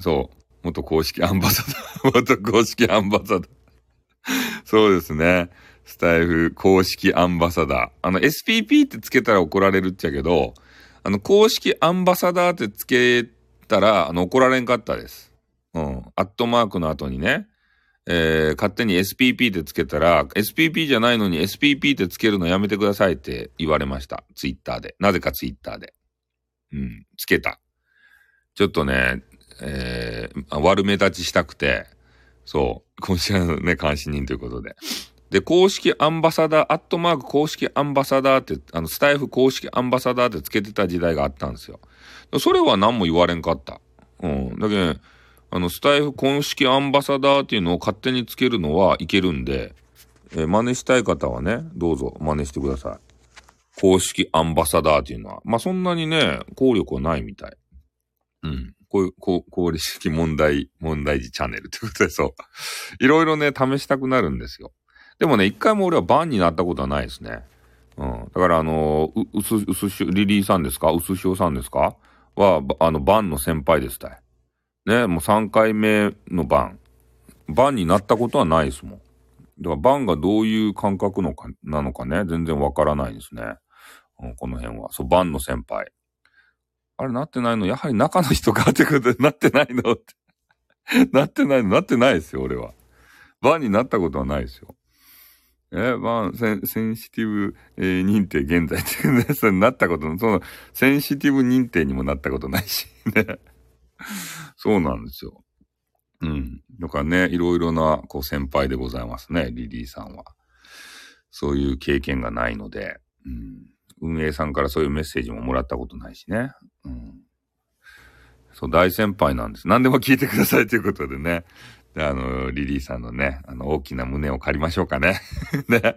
そう、元公式アンバサダー、元公式アンバサダー。そうですね。スタイフ公式アンバサダー。あの、SPP ってつけたら怒られるっちゃけど、あの、公式アンバサダーってつけたら、あの、怒られんかったです。うん。アットマークの後にね、えー、勝手に SPP ってつけたら、SPP じゃないのに SPP ってつけるのやめてくださいって言われました。ツイッターで。なぜかツイッターで。うん、つけた。ちょっとね、えー、悪目立ちしたくて、そう、今週のね、監視人ということで。で、公式アンバサダー、アットマーク公式アンバサダーって、あの、スタイフ公式アンバサダーってつけてた時代があったんですよ。それは何も言われんかった。うん。だけど、あの、スタイフ公式アンバサダーっていうのを勝手につけるのはいけるんで、えー、真似したい方はね、どうぞ真似してください。公式アンバサダーっていうのは。まあ、そんなにね、効力はないみたい。うん。こういう、こう、公式問題、問題児チャンネルってことで、そう。いろいろね、試したくなるんですよ。でもね、一回も俺はバンになったことはないですね。うん。だからあのう、うす、うすし、リリーさんですか？うすしおさんですか？は、あの、バンの先輩ですたい。ね、もう3回目の番。番になったことはないですもん。だから番がどういう感覚のか、なのかね、全然わからないですね。うん、この辺は。そう、番の先輩。あれ、なってないの？やはり中の人かってことで、なってないの？って。なってないの？なってないですよ、俺は。番になったことはないですよ。え、まあ、センシティブ、えー、認定現在っていうね、それなったことの、その、センシティブ認定にもなったことないし、ね。そうなんですよ。うん。だからね、いろいろな、こう、先輩でございますね、リリーさんは。そういう経験がないので、うん。運営さんからそういうメッセージももらったことないしね。うん。そう、大先輩なんです。何でも聞いてくださいということでね。で、あの、リリーさんのね、あの、大きな胸を借りましょうかね。ね。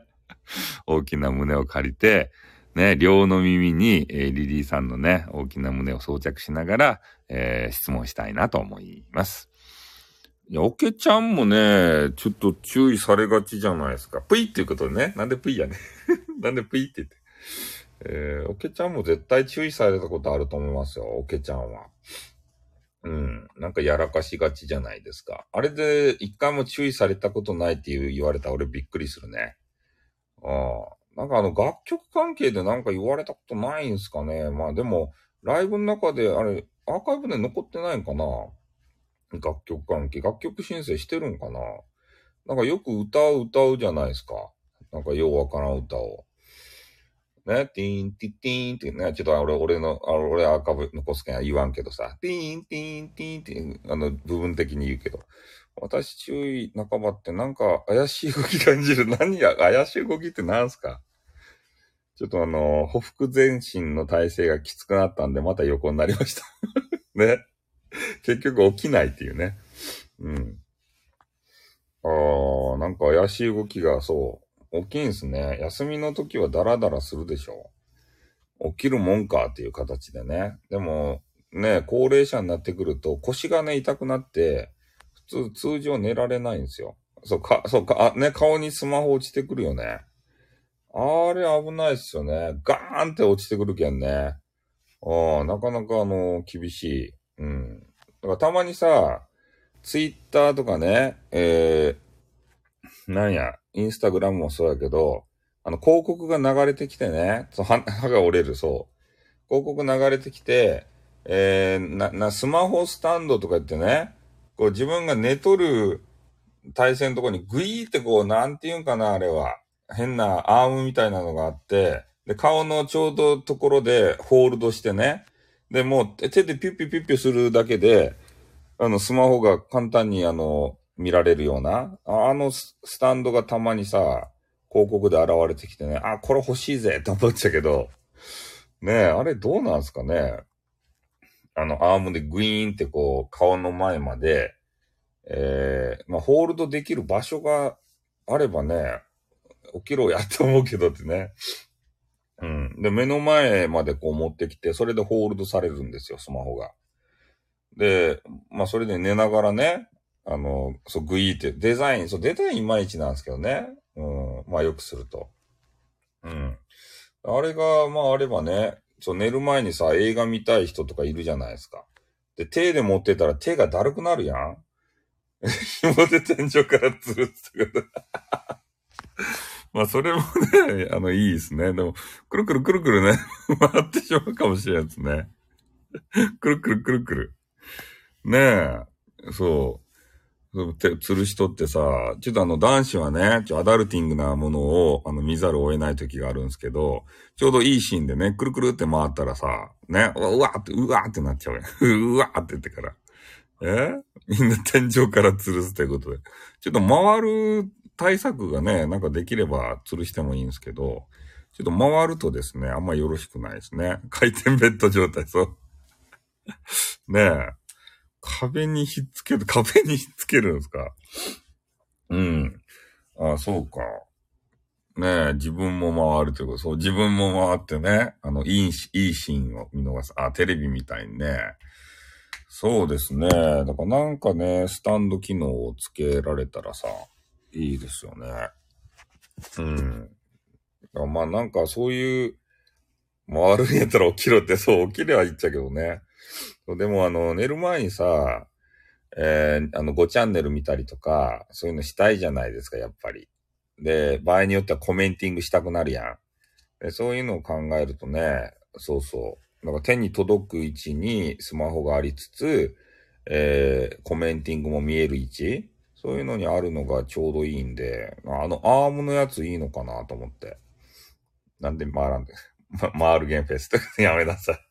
大きな胸を借りて、ね、両の耳に、えー、リリーさんのね、大きな胸を装着しながら、えー、質問したいなと思います。いや、おけちゃんもね、ちょっと注意されがちじゃないですか。ぷいっていうことでね。なんでぷいやね。なんでぷいって言って。えー、おけちゃんも絶対注意されたことあると思いますよ。おけちゃんは。うん。なんかやらかしがちじゃないですか。あれで一回も注意されたことないっていう言われた俺びっくりするね。ああ。なんかあの楽曲関係でなんか言われたことないんすかね。まあでも、ライブの中であれ、アーカイブで残ってないんかな楽曲関係。楽曲申請してるんかななんかよく歌う歌うじゃないですか。なんかようわからん歌を。ね、ティーン、ティッティーンってね、ちょっと俺、俺の、あ俺アーカブ残すけん言わんけどさ、ティーン、ティーン、ティーンって、あの、部分的に言うけど、私注意半ばってなんか怪しい動き感じる。何や、怪しい動きって何すか？ちょっとあの、ほふ前進の体勢がきつくなったんで、また横になりました ね。結局起きないっていうね。うん。あー、なんか怪しい動きがそう、起きいんすね。休みの時はダラダラするでしょ。起きるもんかっていう形でね。でも、ね、高齢者になってくると腰がね、痛くなって、普通、通常寝られないんですよ。そうか、そうか、あ、ね、顔にスマホ落ちてくるよね。あれ危ないっすよね。ガーンって落ちてくるけんね。ああ、なかなかあの、厳しい。うん。だからたまにさ、ツイッターとかね、えー、なんや、インスタグラムもそうやけど、あの、広告が流れてきてね、そう、歯が折れる、そう。広告流れてきて、えー、な、な、スマホスタンドとか言ってね、こう自分が寝とる対戦のとこにグイーってこう、なんて言うんかな、あれは。変なアームみたいなのがあって、で、顔のちょうどところでホールドしてね。で、もう手でピュッピュッピュッピュするだけで、あの、スマホが簡単にあの、見られるような、あのスタンドがたまにさ、広告で現れてきてね、あ、これ欲しいぜって思っちゃうけど、ねえ、あれどうなんすかねあの、アームでグイーンってこう、顔の前まで、えー、まあ、ホールドできる場所があればね、起きろやって思うけどってね。うん。で、目の前までこう持ってきて、それでホールドされるんですよ、スマホが。で、まあそれで寝ながらね、あの、そう、グイーって、デザイン、そう、デザインいまいちなんですけどね。うん。まあ、よくすると。うん。あれが、まあ、あればね、そう、寝る前にさ、映画見たい人とかいるじゃないですか。で、手で持ってたら手がだるくなるやん。紐で天井から吊るってこと。まあ、それもね、あの、いいですね。でも、くるくるくるくるね、回ってしまうかもしれないですね。くるくるくるくる。ねえ、そう。吊るしとってさ、ちょっとあの男子はね、ちょアダルティングなものをあの見ざるを得ない時があるんですけど、ちょうどいいシーンでね、くるくるって回ったらさ、ね、うわって、うわってなっちゃうやん。うわって言ってから。え？みんな天井から吊るすということで。ちょっと回る対策がね、なんかできれば吊るしてもいいんですけど、ちょっと回るとですね、あんまよろしくないですね。回転ベッド状態、そう。ねえ。壁にひっつける、壁にひっつけるんですか？うん。ああ、そうか。ねえ、自分も回るということ、そう、自分も回ってね、あの、いい、いいシーンを見逃す。あ、テレビみたいにね。そうですね。だからなんかね、スタンド機能をつけられたらさ、いいですよね。うん。まあなんかそういう、回るんやったら起きろって、そう、起きればいいっちゃけどね。でもあの、寝る前にさ、えー、あの、5チャンネル見たりとか、そういうのしたいじゃないですか、やっぱり。で、場合によってはコメンティングしたくなるやん。でそういうのを考えるとね、そうそう。なんか手に届く位置にスマホがありつつ、えー、コメンティングも見える位置そういうのにあるのがちょうどいいんで、あのアームのやついいのかなと思って。なんで回らんで、ま、回るゲームフェスとやめなさい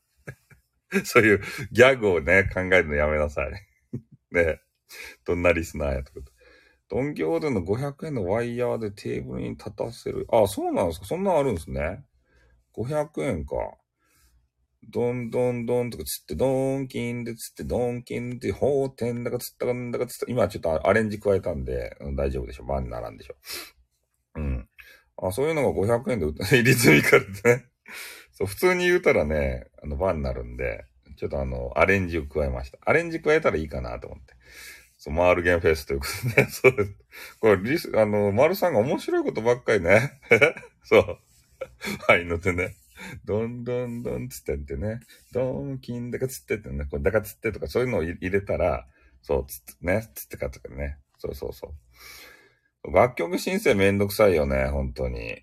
そういうギャグをね、考えるのやめなさい。ね。どんなリスナーやってこと。ドンキホーテの500円のワイヤーでテーブルに立たせる。あ、そうなんですか。そんなんあるんですね。500円か。どんどんどんとかつって、ドンキンでつって、ドンキンって、法天だかつったかんだかつった。今ちょっとアレンジ加えたんで、うん、大丈夫でしょ。万にならんでしょ。うん。あ、そういうのが500円で売って、リズミカルってね。そう、普通に言うたらね、あの、バになるんで、ちょっとあの、アレンジを加えました。アレンジ加えたらいいかなと思って。そう、マールゲンフェスということで、そうです。これ、リス、あの、マルさんが面白いことばっかりね。そう。はい、乗ってね。どんどんどんつってってね。どんきんだかつってってね。これだかつってとかそういうのを入れたら、そう、つってね、つってかとかね。そうそうそう。楽曲申請めんどくさいよね、本当に。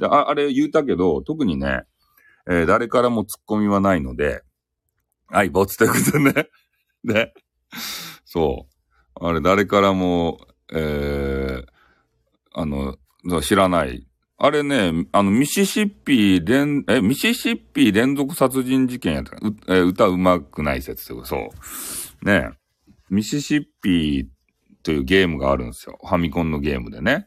でああれ言うたけど、特にね、えー、誰からもツッコミはないので、はい、ボツということでね。で、そう。あれ、誰からも、えー、あの、知らない。あれね、あの、ミシシッピ連、え、ミシシッピ連続殺人事件やったう、えー、歌うまくない説とか、そう。ねミシシッピというゲームがあるんですよ。ファミコンのゲームでね。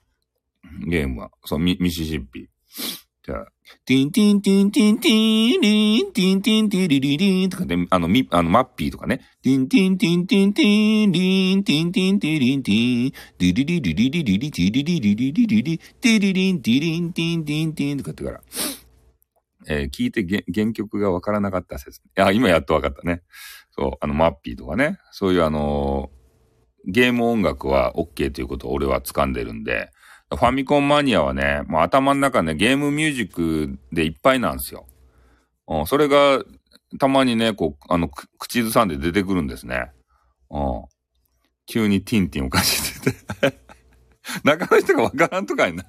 ゲームは。そう、ミミシシッピ。じゃあ、ティンティンティンティンティンリン、ティンティンティリリリンとかで、あの、ミ、あの、マッピーとかね。ティンティンティンティンティンリン、ティンティンティリンティン、ディリリリリリリリティリリリリリリリ、ティリリンティリンティンティンティンとかってから。えー聞いて原原曲がわからなかった説。いや、今やっとわかったね。そう、あの、マッピーとかね。そういうあのーゲーム音楽は OK ということを俺は掴んでるんで、ファミコンマニアはね、もう頭の中ね、ゲームミュージックでいっぱいなんですよ。うん、それが、たまにね、こう、あの、口ずさんで出てくるんですね。うん。急にティンティンを感じてて。中の人がわからんとかいな。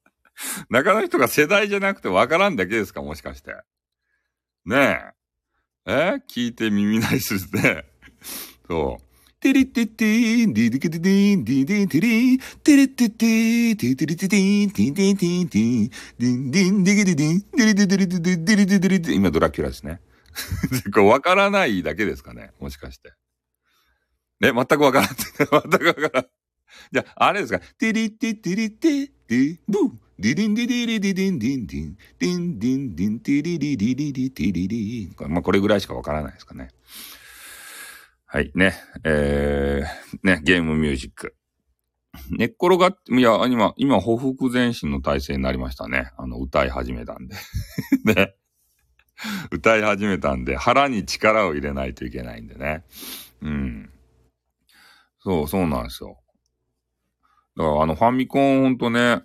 中の人が世代じゃなくてわからんだけですかもしかして。ねえ。え？聞いて耳鳴りするね。そう。テリテティン、ディディケティディン、ディディティリン、テリテティ、ティテリテティン、ティティティンティン、ディンディン、ディゲディディン、ディリディディリディディリディディリディ今ドラキュラですね。これわからないだけですかねもしかして。ね、全くわからん。全くわからん。じゃあ、あれですか。ティリティティリテ、ディ、ブー。ディディンディディリディディンディンディン、ディンディンディンティリリリリリティリリ。まあ、これぐらいしかわからないですかね。はい、ね。えー、ね、ゲームミュージック。寝っ転がって、いや、今、今、ほふく前進の体制になりましたね。あの、歌い始めたんで。ね。歌い始めたんで、腹に力を入れないといけないんでね。うん。そう、そうなんですよ。だから、あの、ファミコンほんとね、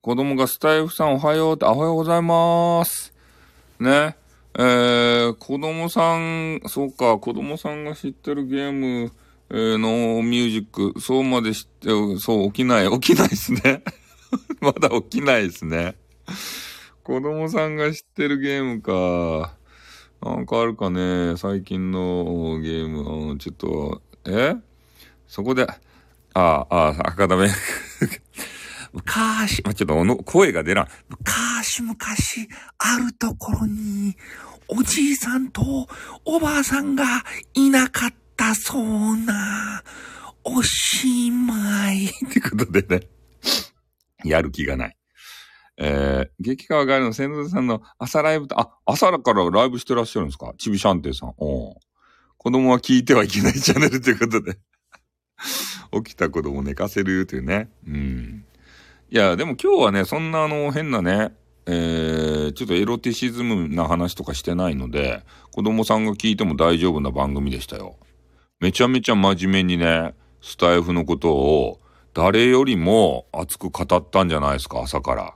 子供がスタイフさんおはようって、おはようございます。ね。えー、子供さん、そうか、子供さんが知ってるゲーム、えー、のミュージック、そうまで知って、そう、起きない、起きないですね。まだ起きないですね。子供さんが知ってるゲームか。なんかあるかね最近のゲーム、うん、ちょっと、え？そこで、ああ、ああ、赤ダメ。昔、まあ、ちょっとの声が出らん。昔々、あるところに、おじいさんとおばあさんがいなかったそうな、おしまい。ってことでね、やる気がない。えー、激川ガエルの千田さんの朝ライブと、あ、朝からライブしてらっしゃるんですか？ちびシャンテイさん。お子供は聞いてはいけないチャンネルということで 起きた子供寝かせるというね。うん。いや、でも今日はね、そんなあの、変なね、えー、ちょっとエロティシズムな話とかしてないので、子供さんが聞いても大丈夫な番組でしたよ。めちゃめちゃ真面目にね、スタイフのことを誰よりも熱く語ったんじゃないですか、朝から。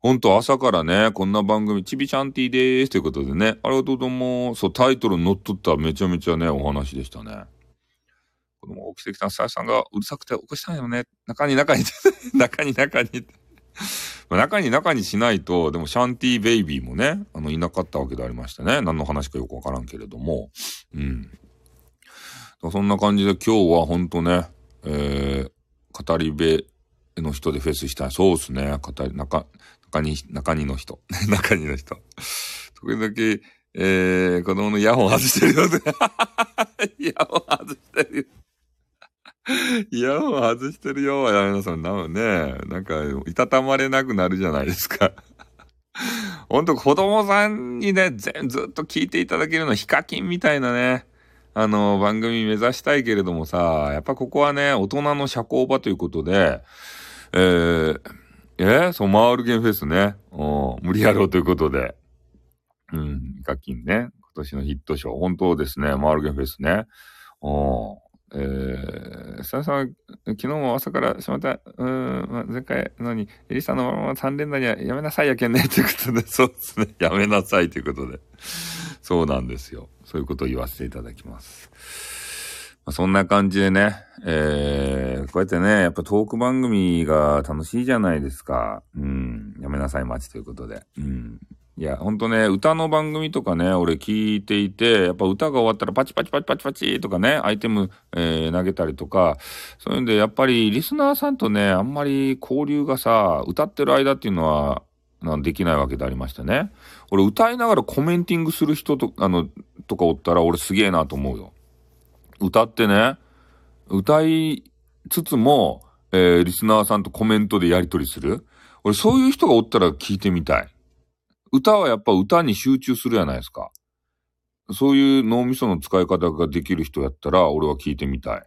ほんと朝からね、こんな番組、ちびちゃんティーでーすということでね、ありがとうどうも、そう、タイトルに乗っ取っためちゃめちゃね、お話でしたね。子供起きてきたスタイフさんがうるさくて起こしたんよね。中に中に、中に中に。中に中にしないと、でもシャンティーベイビーもね、あの、いなかったわけでありましてね。何の話かよくわからんけれども。うん。そんな感じで今日はほんとね、えー、語り部の人でフェスしたい。そうっすね。語り、中、中に、中にの人。中にの人。時々、えー、子供のイヤホン外してるよ。イヤホン外してるよ。イヤホン外してるよ。やめなさい。なね、なんか、いたたまれなくなるじゃないですか。ほんと子供さんにね、ずっと聞いていただけるのヒカキンみたいなね、あの、番組目指したいけれどもさ、やっぱここはね、大人の社交場ということで、えー、えー、そう、マールゲンフェスね。無理やろうということで。うん、ヒカキンね。今年のヒット賞。本当ですね。マールゲンフェスね。おえー、ささん、昨日も朝からしまった、うん、前回のに、エリさんのまま3連打にはやめなさいやけんね、ということで、そうですね、やめなさいということで。そうなんですよ。そういうことを言わせていただきます。まあ、そんな感じでね、えー、こうやってね、やっぱトーク番組が楽しいじゃないですか。うん、やめなさい待ちということで。うん。いや、ほんとね、歌の番組とかね、俺聞いていて、やっぱ歌が終わったらパチパチパチパチパチとかね、アイテム、えー、投げたりとか、そういうんで、やっぱりリスナーさんとね、あんまり交流がさ、歌ってる間っていうのは、できないわけでありましてね。俺歌いながらコメンティングする人と、あの、とかおったら俺すげえなと思うよ。歌ってね、歌いつつも、えー、リスナーさんとコメントでやり取りする。俺そういう人がおったら聞いてみたい。歌はやっぱ歌に集中するやないですか。そういう脳みその使い方ができる人やったら、俺は聞いてみたい。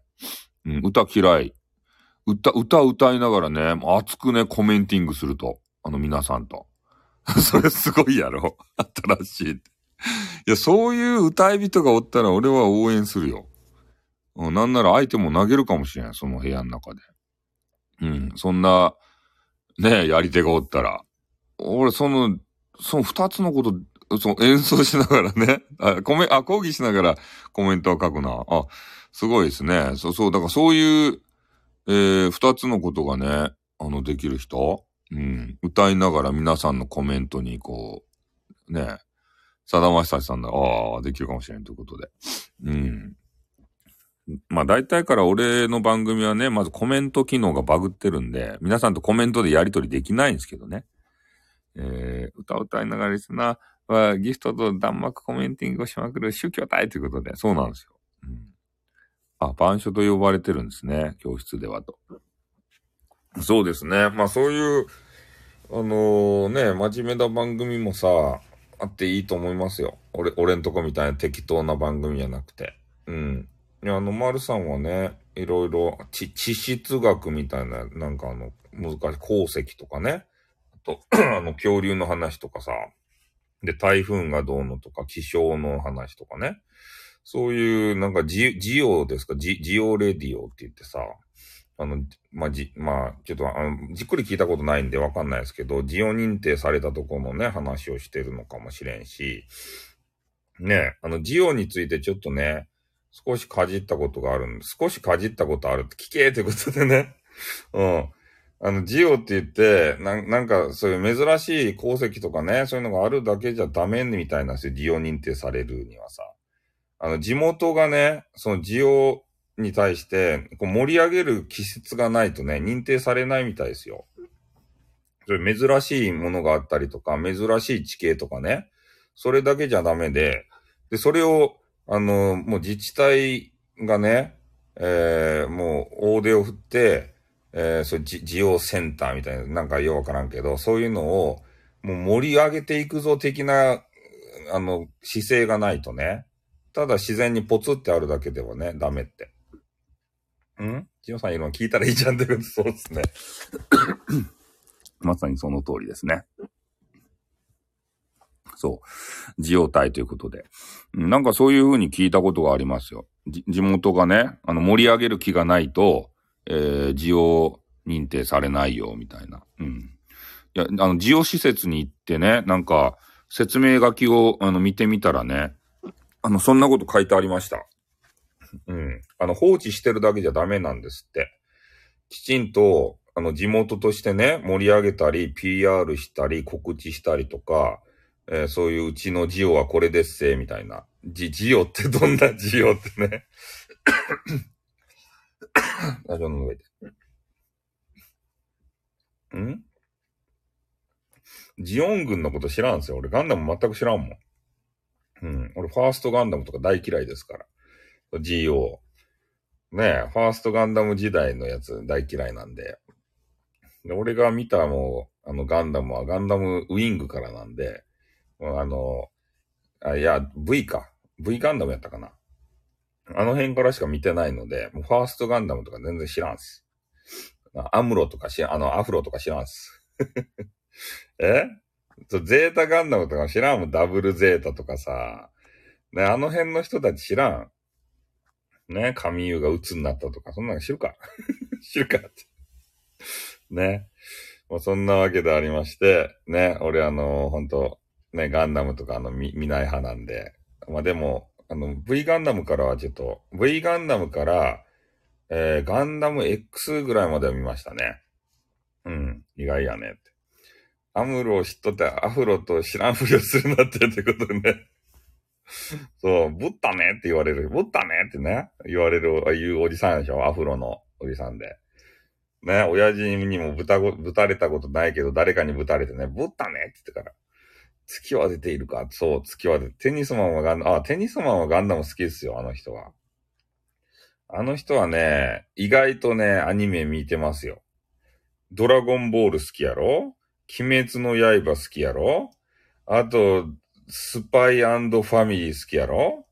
うん、歌嫌い。歌、歌歌いながらね、熱くね、コメンティングすると。あの皆さんと。それすごいやろ。新しい。いや、そういう歌い人がおったら俺は応援するよ。なんなら相手も投げるかもしれん、その部屋の中で。うん、そんな、ねやり手がおったら。俺、その、その二つのこと、その演奏しながらね、あ、コメ、あ、講義しながらコメントを書くな。あ、すごいですね。そうそう、だからそういう、えー、二つのことがね、あの、できる人うん。歌いながら皆さんのコメントにこう、ね、さだまさしさんだ、ああ、できるかもしれんということで。うん。まあ大体から俺の番組はね、まずコメント機能がバグってるんで、皆さんとコメントでやり取りできないんですけどね。えー、歌を歌いながらリスナーはギフトと弾幕コメンティングをしまくる宗教体ということで、そうなんですよ。うん、あ、板書と呼ばれてるんですね。教室ではと。そうですね。まあそういう、あのー、ね、真面目な番組もさ、あっていいと思いますよ。俺、俺んとこみたいな適当な番組じゃなくて。うん。いや、あの、丸さんはね、いろいろ、地、地質学みたいな、なんかあの、難しい、鉱石とかね。あと、あの、恐竜の話とかさ。で、台風がどうのとか、気象の話とかね。そういう、なんかジ、ジオですか？ジ、ジオレディオって言ってさ、あの、まあ、じ、まあ、ちょっと、あの、じっくり聞いたことないんでわかんないですけど、ジオ認定されたところのね、話をしてるのかもしれんし、ね、あの、ジオについてちょっとね、少しかじったことがあるんで、少しかじったことあるって聞けってことでね。うん。あの、ジオって言って、ななんか、そういう珍しい鉱石とかね、そういうのがあるだけじゃダメみたいな、そういうジオ認定されるにはさ、あの、地元がね、そのジオに対して、こう盛り上げる気質がないとね、認定されないみたいですよ。それ珍しいものがあったりとか、珍しい地形とかね、それだけじゃダメで、で、それを、あの、もう自治体がね、えー、もう大手を振って、えー、そう、ジオセンターみたいな、なんかようわからんけど、そういうのを、もう盛り上げていくぞ的な、あの、姿勢がないとね、ただ自然にポツってあるだけではね、ダメって。ん？ジオさんいるの聞いたらいいじゃんってこと、そうですね。まさにその通りですね。そう。ジオ体ということで。なんかそういう風に聞いたことがありますよ。地元がね、あの盛り上げる気がないと、えー、ジオ認定されないよ、みたいな。うん。いや、あの、ジオ施設に行ってね、なんか、説明書きを、あの、見てみたらね、あの、そんなこと書いてありました。うん。あの、放置してるだけじゃダメなんですって。きちんと、あの、地元としてね、盛り上げたり、PR したり、告知したりとか、えー、そういううちのジオはこれですせ、みたいな。ジ、ジオってどんなジオってね。ラジオの上で。ん？ジオン軍のこと知らんすよ。俺ガンダム全く知らんもん。うん。俺ファーストガンダムとか大嫌いですから。GO。ねえ、ファーストガンダム時代のやつ大嫌いなんで。で俺が見たもう、あのガンダムはガンダムウィングからなんで、あの、あ、いや、V か。V ガンダムやったかな。あの辺からしか見てないので、もうファーストガンダムとか全然知らんす。アムロとかし、あの、アフロとか知らんす。え？ゼータガンダムとか知らんもん。ダブルゼータとかさ。ね、あの辺の人たち知らん。ね、神優が鬱になったとか、そんなの知るか？知るかって。ね？もうそんなわけでありまして、ね、俺あの、本当ね、ガンダムとかあの見、見ない派なんで。まあでも、あの、V ガンダムからはちょっと、V ガンダムから、えー、ガンダム X ぐらいまでは見ましたね。うん、意外やねって。アムロを知っとってアフロと知らんふりをするなってってことでね。そう、ぶったねって言われる。ぶったねってね、言われる、言うおじさんでしょアフロのおじさんで。ね、親父にもぶたご、ぶたれたことないけど、誰かにぶたれてね、ぶったねって言ってから。月は出ているかそう、月は出て、テニスマンはガンダム、あ、テニスマンはガンダム好きですよ、あの人は。あの人はね、意外とね、アニメ見てますよ。ドラゴンボール好きやろ？鬼滅の刃好きやろ？あと、スパイファミリー好きやろ？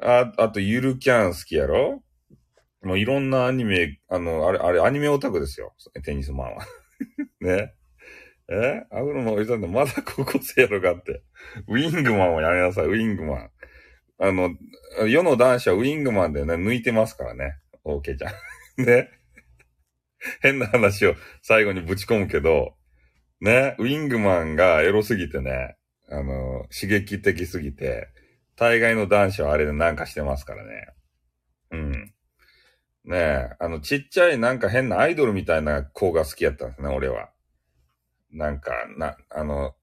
あ、あと、ゆるキャン好きやろ？もういろんなアニメ、あの、あれ、あれ、アニメオタクですよ。テニスマンは。ね。え？アフロのおじさんでまだ高校生やろかって。ウィングマンをやめなさい、ウィングマン。あの、世の男子はウィングマンでね、抜いてますからね。オーケーちゃん。ね。変な話を最後にぶち込むけど、ね、ウィングマンがエロすぎてね、あの、刺激的すぎて、大概の男子はあれでなんかしてますからね。うん。ねえ、あの、ちっちゃいなんか変なアイドルみたいな子が好きやったんですね、俺は。なんか、な、あの、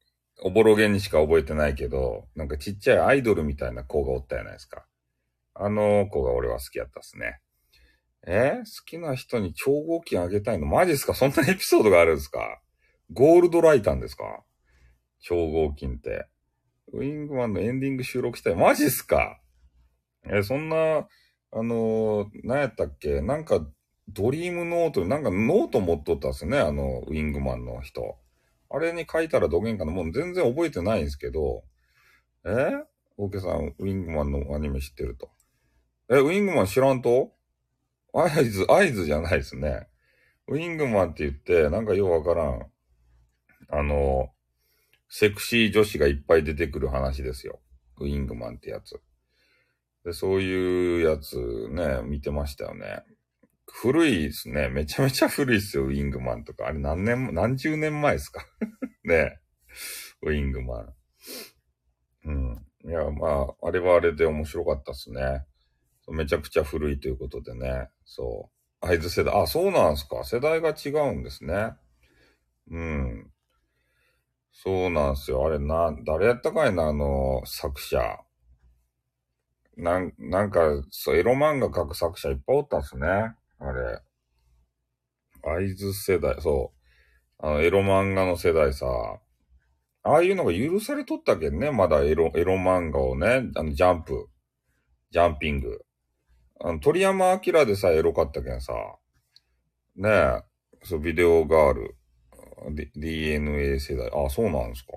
おぼろげにしか覚えてないけど、なんかちっちゃいアイドルみたいな子がおったじゃないですか。あの子が俺は好きやったっすね。え？好きな人に超合金あげたいの？マジっすか？そんなエピソードがあるんですか？ゴールドライタンですか？超合金って。ウィングマンのエンディング収録したい。マジっすか？え、そんな、あのー、何やったっけ？なんか、ドリームノート、なんかノート持っとったっすね、あの、ウィングマンの人。あれに書いたらどげんかなもう全然覚えてないんですけど、え？オーケーさん、ウィングマンのアニメ知ってると。え、ウィングマン知らんと？合図、合図じゃないですね。ウィングマンって言って、なんかようわからん。あの、セクシー女子がいっぱい出てくる話ですよ。ウィングマンってやつ。で、そういうやつね、見てましたよね。古いですね。めちゃめちゃ古いっすよ、ウィングマンとか。あれ何年、何十年前ですか ねウィングマン。うん。いや、まあ、あれはあれで面白かったっすね。めちゃくちゃ古いということでね。そう。合図世代。あ、そうなんすか。世代が違うんですね。うん。そうなんすよ。あれな、誰やったかいな、あの、作者。なん、なんか、そう、エロ漫画描く作者いっぱいおったんすね。あれ。合図世代、そう。あの、エロ漫画の世代さ。ああいうのが許されとったけんね。まだエロ、エロ漫画をね。あの、ジャンプ。ジャンピング。あの、鳥山明でさえエロかったけんさ。ねえ。そう、ビデオガール。D、DNA 世代。あ、そうなんですか。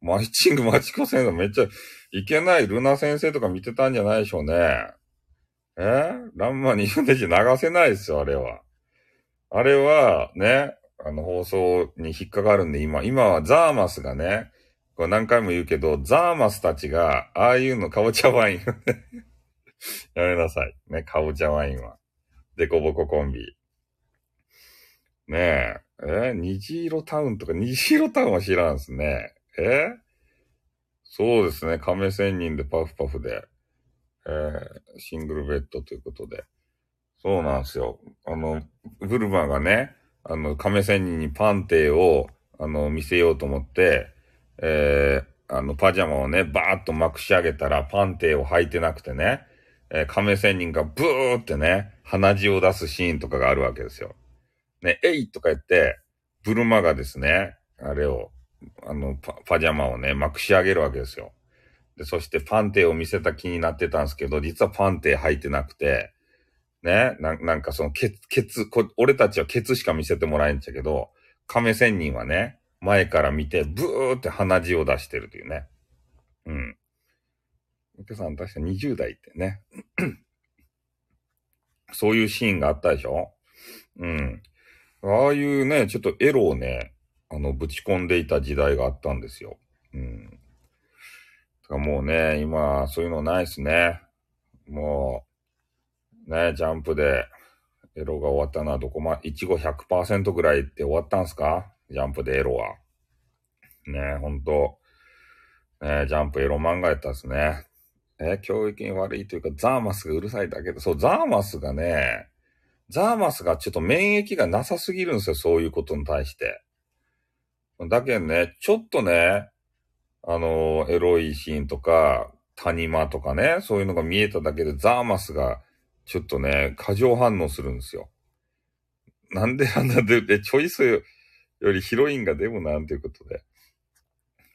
マイチングマチコ先生めっちゃいけないルナ先生とか見てたんじゃないでしょうね。え？ランマに言うねじ流せないですよ、あれは。あれは、ね、あの放送に引っかかるんで、今、今はザーマスがね、これ何回も言うけど、ザーマスたちが、ああいうの、かぼちゃワイン やめなさい。ね、かぼちゃワインは。デコボココンビ。ねえ。え？虹色タウンとか、虹色タウンは知らんすね。え？そうですね。亀仙人でパフパフで、えー、シングルベッドということで。そうなんですよ。あの、ブルマがね、あの、亀仙人にパンテを、あの、見せようと思って、えー、あの、パジャマをね、バーッとまくし上げたら、パンテを履いてなくてね、えー、亀仙人がブーってね、鼻血を出すシーンとかがあるわけですよ。ね、えいとか言って、ブルマがですね、あれを、あのパ、パジャマをね、まくし上げるわけですよ。で、そしてパンテを見せた気になってたんですけど、実はパンテ履いてなくて、ね、ななんかその、ケツ、ケツ、こ、俺たちはケツしか見せてもらえんちゃけど、亀仙人はね、前から見て、ブーって鼻血を出してるというね。うん。お客さん確か20代ってね。そういうシーンがあったでしょ？うん。ああいうね、ちょっとエロをね、あの、ぶち込んでいた時代があったんですよ。うん。かもうね、今、そういうのないっすね。もう、ね、ジャンプで、エロが終わったのはどこま、いちご100%ぐらいって終わったんすか？ジャンプでエロは。ね、ほんと、ね、ジャンプエロ漫画やったっすね。え、教育に悪いというか、ザーマスがうるさいだけで、そう、ザーマスがね、ザーマスがちょっと免疫がなさすぎるんですよ、そういうことに対して。だけどね、ちょっとね、あの、エロいシーンとか、谷間とかね、そういうのが見えただけで、ザーマスが、ちょっとね、過剰反応するんですよ。なんであんなで、で、チョイスよりヒロインがデブなんていうことで。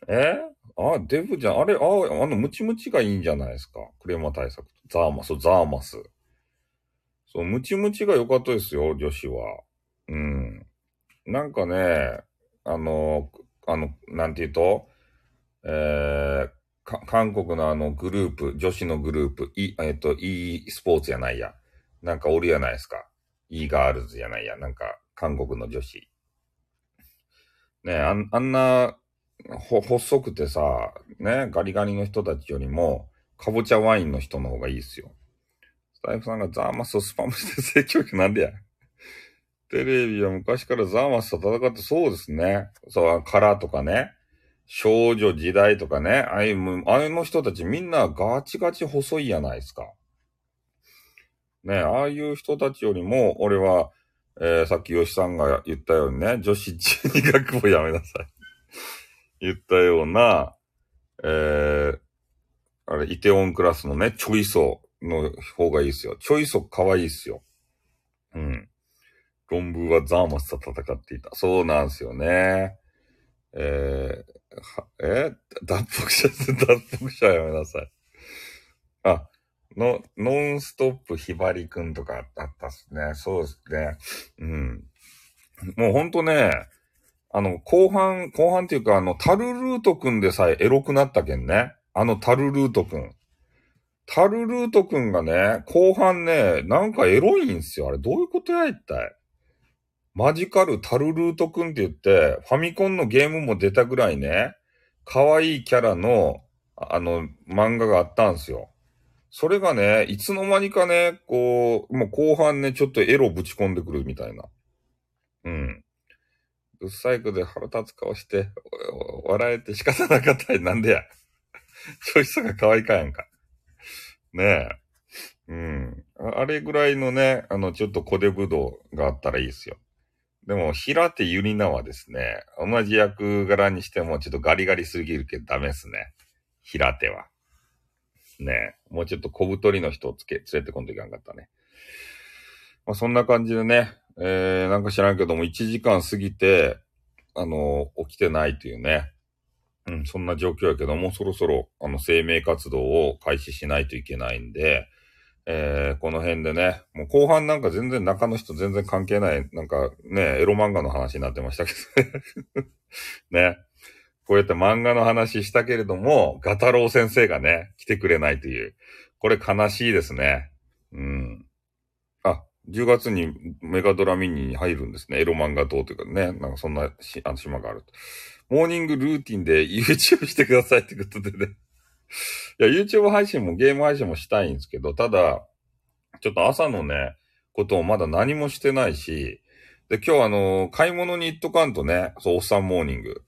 え？あ、デブじゃん。あれ、あ、あの、ムチムチがいいんじゃないですか？クレマ対策。ザーマス、ザーマス。そう、ムチムチが良かったですよ、女子は。うん。なんかね、あの、あの、なんて言うと、えー、韓国のあのグループ、女子のグループ、い、えっ、と、e スポーツやないや。なんかおるやないですか。e ガールズやないや。なんか、韓国の女子。ねあん、あんな、ほ、細くてさ、ね、ガリガリの人たちよりも、かぼちゃワインの人の方がいいっすよ。スタイフさんがザーマスをスパムして性教育なんでや。テレビは昔からザーマスと戦ってそうですね。そう、カラーとかね。少女時代とかね。ああいう、ああいうの人たちみんなガチガチ細いやないですか。ね、ああいう人たちよりも、俺は、えー、さっき吉さんが言ったようにね、女子12学部やめなさい。言ったような、えー、あれ、イテオンクラスのね、チョイソの方がいいっすよ。チョイソ可愛いっすよ。うん。論文はザーマスと戦っていた。そうなんですよね。えー、え？脱北者、脱北者やめなさい。あ、の、ノンストップひばりくんとかあったっすね。そうですね。うん。もうほんとね、あの、後半、後半っていうか、あの、タルルートくんでさえエロくなったけんね。あのタルルートくん。タルルートくんがね、後半ね、なんかエロいんすよ。あれ、どういうことや、一体。マジカルタルルートくんって言って、ファミコンのゲームも出たぐらいね、可愛いキャラの、あの、漫画があったんですよ。それがね、いつの間にかね、こう、もう後半ね、ちょっとエロぶち込んでくるみたいな。うん。ブサイクで腹立つ顔して、笑えて仕方なかったり、なんでや。そういう人が可愛いかやんか。ねえ。うん。あれぐらいのね、あの、ちょっとコデブドがあったらいいですよ。でも、平手ゆりなはですね、同じ役柄にしてもちょっとガリガリすぎるけどダメですね。平手は。ね。もうちょっと小太りの人をつけ、連れてこんといかんかったね。まあ、そんな感じでね、えー、なんか知らんけども、1時間過ぎて、あの起きてないというね。うん、そんな状況やけども、そろそろ、あの、生命活動を開始しないといけないんで、えー、この辺でね、もう後半なんか全然中の人全然関係ない、なんかね、エロ漫画の話になってましたけど ね。こうやって漫画の話したけれども、ガタロウ先生がね、来てくれないという。これ悲しいですね。うん。あ、10月にメガドラミニに入るんですね。エロ漫画島というかね、なんかそんなしあの島がある。モーニングルーティンで YouTube してくださいってことでね。いや、YouTube 配信もゲーム配信もしたいんですけど、ただ、ちょっと朝のね、ことをまだ何もしてないし、で、今日あの、買い物に行っとかんとね、そう、おっさんモーニング。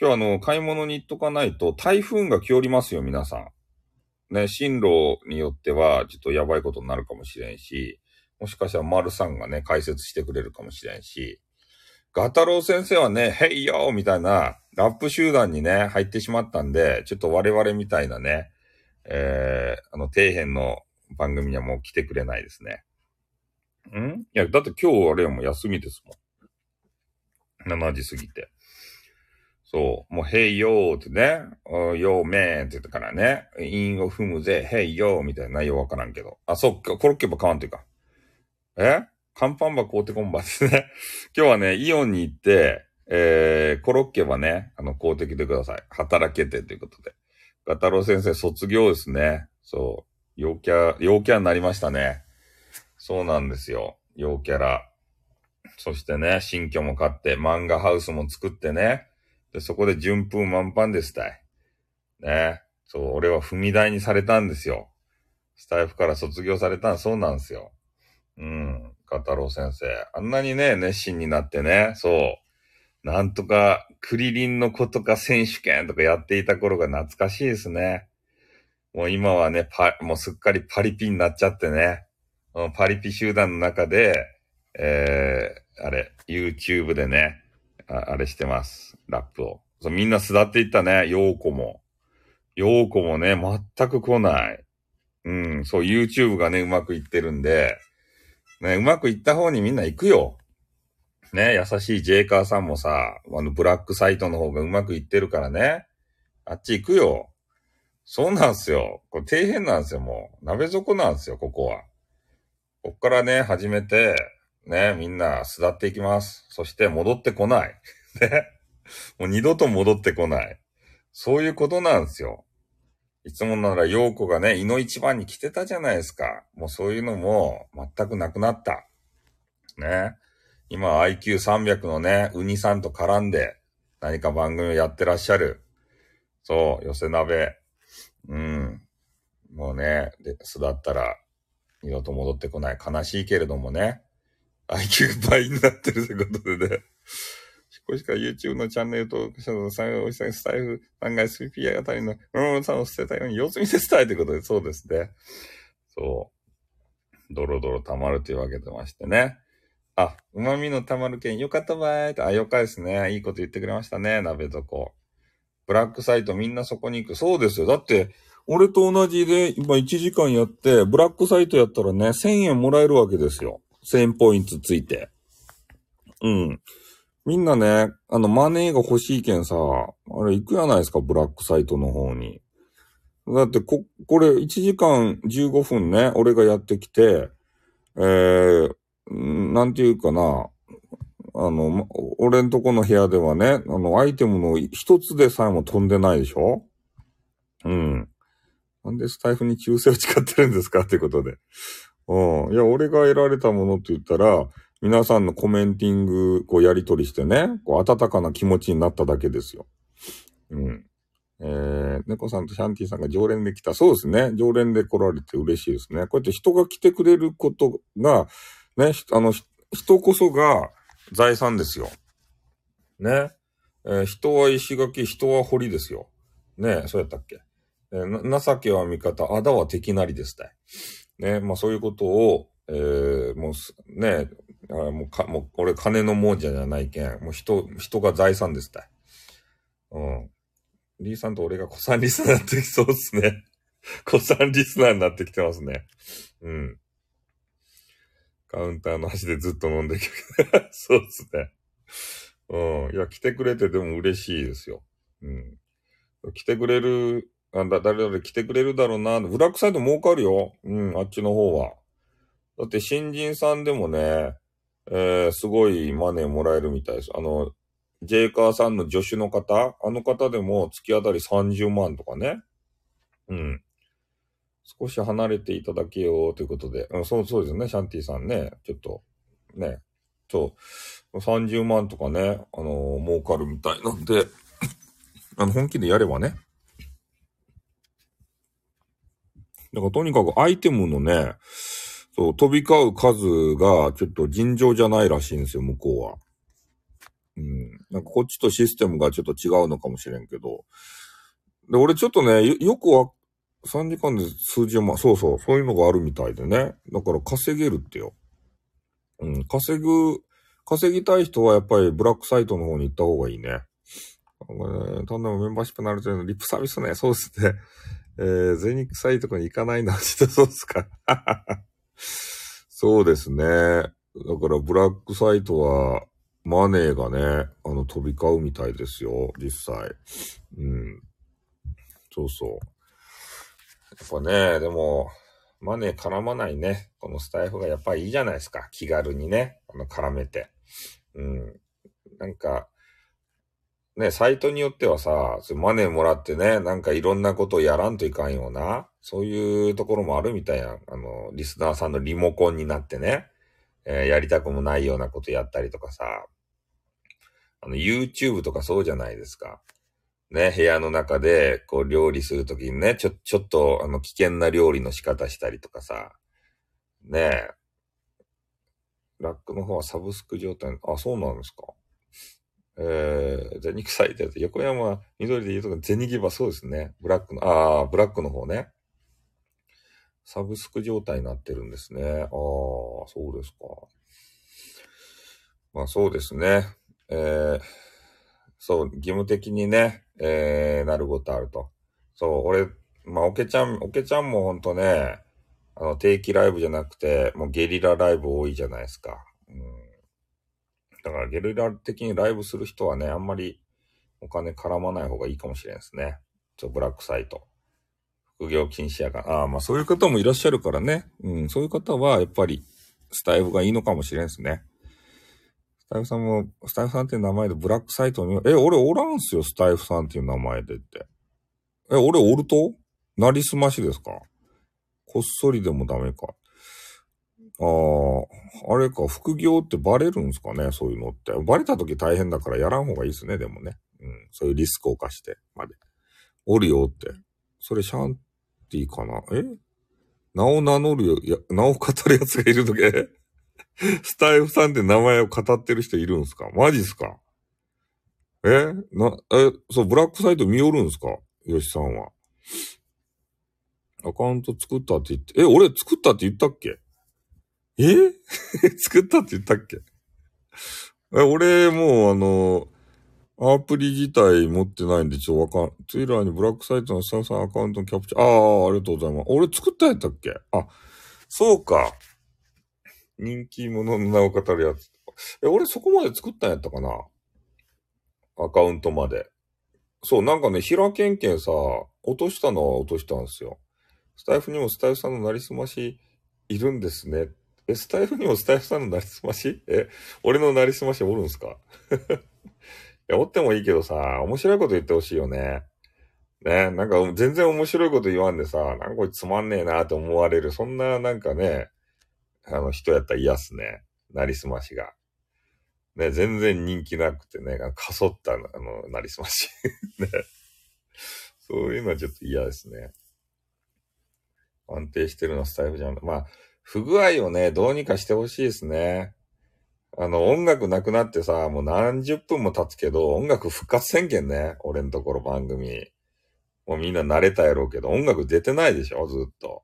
今日あの、買い物に行っとかないと、台風が来おりますよ、皆さん。ね、進路によっては、ちょっとやばいことになるかもしれんし、もしかしたら丸さんがね、解説してくれるかもしれんし、ガタロウ先生はね、ヘイヨーみたいなラップ集団にね、入ってしまったんで、ちょっと我々みたいなね、えー、あの、底辺の番組にはもう来てくれないですね。ん？いや、だって今日あれはもう休みですもん。7時過ぎて。そう、もう、ヘイヨーってね、ヨーメーって言ったからね、韻を踏むぜ、ヘイヨーみたいな内容わからんけど。あ、そっか、コロッケば買わんというか。え？乾パンば買うてこんばですね。今日はね、イオンに行って、えー、コロッケはね、あの、買うてきてください。働けてということで。ガタロウ先生卒業ですね。そう。陽キャ、陽キャになりましたね。そうなんですよ。陽キャラ。そしてね、新居も買って、漫画ハウスも作ってね。で、そこで順風満帆でしたい。ね。そう、俺は踏み台にされたんですよ。スタイフから卒業されたんそうなんですよ。うん。ガタロウ先生。あんなにね、熱心になってね、そう。なんとか、クリリンの子とか選手権とかやっていた頃が懐かしいですね。もう今はね、パ、もうすっかりパリピになっちゃってね。パリピ集団の中で、えー、あれ、YouTube でね、ああれしてます。ラップを。そうみんな巣立っていったね、ヨーコも。ヨーコもね、全く来ない。うん、そう、YouTube がね、うまくいってるんで、ね、うまくいった方にみんな行くよ。ね、優しいジェイカーさんもさ、あの、ブラックサイトの方がうまくいってるからね。あっち行くよ。そうなんすよ。これ底辺なんですよ、もう。鍋底なんですよ、ここは。こっからね、始めて、ね、みんな巣立っていきます。そして戻ってこない。ね。もう二度と戻ってこない。そういうことなんですよ。いつもなら陽子がね、胃の一番に来てたじゃないですか。もうそういうのも全くなくなった。ね。今 IQ300 のね、ウニさんと絡んで何か番組をやってらっしゃる。そう、寄せ鍋。うん。もうね、で、巣立ったら二度と戻ってこない。悲しいけれどもね。IQ 倍になってるということでね。しこしか YouTube のチャンネル登録者の3おじさんスタイフ、案外 3P あたりの、うん、さんを捨てたように様子見せたいということで、そうですね。そう。ドロドロ溜まるというわけでましてね。あ、旨味の溜まる件、よかったばーいって、あ、よかですね。いいこと言ってくれましたね、鍋底。ブラックサイトみんなそこに行く。そうですよ。だって、俺と同じで、今1時間やって、ブラックサイトやったらね、1000円もらえるわけですよ。1000ポイントついて。うん。みんなね、あの、マネーが欲しいけんさ、あれ行くやないですか、ブラックサイトの方に。だって、こ、これ1時間15分ね、俺がやってきて、えー、なんていうかな、あの、俺んとこの部屋ではね、あの、アイテムの一つでさえも飛んでないでしょ？うん。なんでスタイフに忠誠を誓ってるんですかってことで。うん。いや、俺が得られたものって言ったら、皆さんのコメンティング、こうやり取りしてね、こう温かな気持ちになっただけですよ。うん。えー、猫さんとシャンティさんが常連で来た。そうですね。常連で来られて嬉しいですね。こうやって人が来てくれることが、ね、あの、人こそが財産ですよ。ね。えー、人は石垣、人は堀ですよ。ねそうやったっけ？えー、情けは味方、あだは敵なりですたい。ね、まあそういうことを、えー、もう、ね、あもうか、もう、俺金の亡者じゃないけん、もう人、人が財産ですた。うん。リーさんと俺が子さんリスナーになってきそうですね。子さんリスナーになってきてますね。うん。カウンターの端でずっと飲んで、そうですね。うん。いや、来てくれてでも嬉しいですよ。うん。来てくれる、あんだ、誰々来てくれるだろうな。ブラックサイド儲かるよ。うん、あっちの方は。だって新人さんでもね、えー、すごいマネーもらえるみたいです。あの、ジェイカーさんの助手の方、あの方でも月当たり30万とかね。うん。少し離れていただけようということで。うん、そう、そうですね、シャンティさんね。ちょっと、ね。そう、30万とかね、あのー、儲かるみたいなんで、あの、本気でやればね。だからとにかくアイテムのね、そう、飛び交う数がちょっと尋常じゃないらしいんですよ、向こうは。うん。なんかこっちとシステムがちょっと違うのかもしれんけど。で、俺ちょっとね、よよくわ、3時間で数十万、そうそう、そういうのがあるみたいでね。だから稼げるってよ。うん、稼ぐ、稼ぎたい人はやっぱりブラックサイトの方に行った方がいいね。とんでもメンバーシップなるというのリップサービスね。そうですね。えー、全サイトに行かないな、そうですか。そうですね。だからブラックサイトは、マネーがね、あの、飛び交うみたいですよ、実際。うん。そうそう。やっぱね、でも、マネー絡まないね。このスタイフがやっぱりいいじゃないですか。気軽にね、あの、絡めて。うん。なんか、ね、サイトによってはさ、マネーもらってね、なんかいろんなことをやらんといかんような、そういうところもあるみたいな、あの、リスナーさんのリモコンになってね、えー、やりたくもないようなことやったりとかさ、あの、YouTube とかそうじゃないですか。ね、部屋の中で、こう、料理するときにね、ちょ、ちょっと、あの、危険な料理の仕方したりとかさ、ねえ。ラックの方はサブスク状態、あ、そうなんですか。えー、ゼニクサイトやつ、横山緑で言うとか、ゼニギバ、そうですね。ブラックの、ああ、ブラックの方ね。サブスク状態になってるんですね。ああ、そうですか。まあそうですね。えー、そう、義務的にね、えー、なることあると。そう、俺、まあ、おけちゃん、おけちゃんもほんとね、あの、定期ライブじゃなくて、もうゲリラライブ多いじゃないですか。うん。だからゲリラ的にライブする人はね、あんまりお金絡まない方がいいかもしれないですね。ちょ、ブラックサイト。副業禁止やから。ああ、まあそういう方もいらっしゃるからね。うん、そういう方はやっぱりスタイフがいいのかもしれんですね。スタイフさんも、スタイフさんっていう名前でブラックサイトに、え、俺おらんすよ、スタイフさんっていう名前でって。え、俺おると？なりすましですか？こっそりでもダメか。ああ、あれか、副業ってバレるんすかね？そういうのって。バレた時大変だからやらん方がいいっすね、でもね。うん。そういうリスクを冒してまで。おるよって。それシャンティかな？え？名を名乗るよ、や、名を語る奴がいるとき、スタイフさんって名前を語ってる人いるんすか？マジっすか？え？な、え、そう、ブラックサイト見よるんすか？ヨシさんは。アカウント作ったって言って、え、俺作ったって言ったっけ？え？作ったって言ったっけ？え、俺もうあの、アプリ自体持ってないんでちょわかん、ツイラーにブラックサイトのスタッフさんアカウントのキャプチャー、ああ、ありがとうございます。俺作ったやったっけ？あ、そうか。人気者の名を語るやつ。え、俺そこまで作ったんやったかな？アカウントまで。そう、なんかね、平けんけんさ、落としたのは落としたんですよ。スタイフにもスタイフさんのなりすましいるんですね。え、スタイフにもスタイフさんのなりすまし？え、俺のなりすましおるんすか？いや、おってもいいけどさ、面白いこと言ってほしいよね。ね、なんか全然面白いこと言わんでさ、なんかこいつつまんねえなって思われる、そんななんかね、あの人やったら嫌っすね。なりすましが。ね、全然人気なくてね、かそった、あの、なりすまし。ね。そういうのはちょっと嫌ですね。安定してるのスタイフじゃん。まあ、不具合をね、どうにかしてほしいですね。あの、音楽なくなってさ、もう何十分も経つけど、音楽復活宣言ね。俺のところ番組。もうみんな慣れたやろうけど、音楽出てないでしょずっと。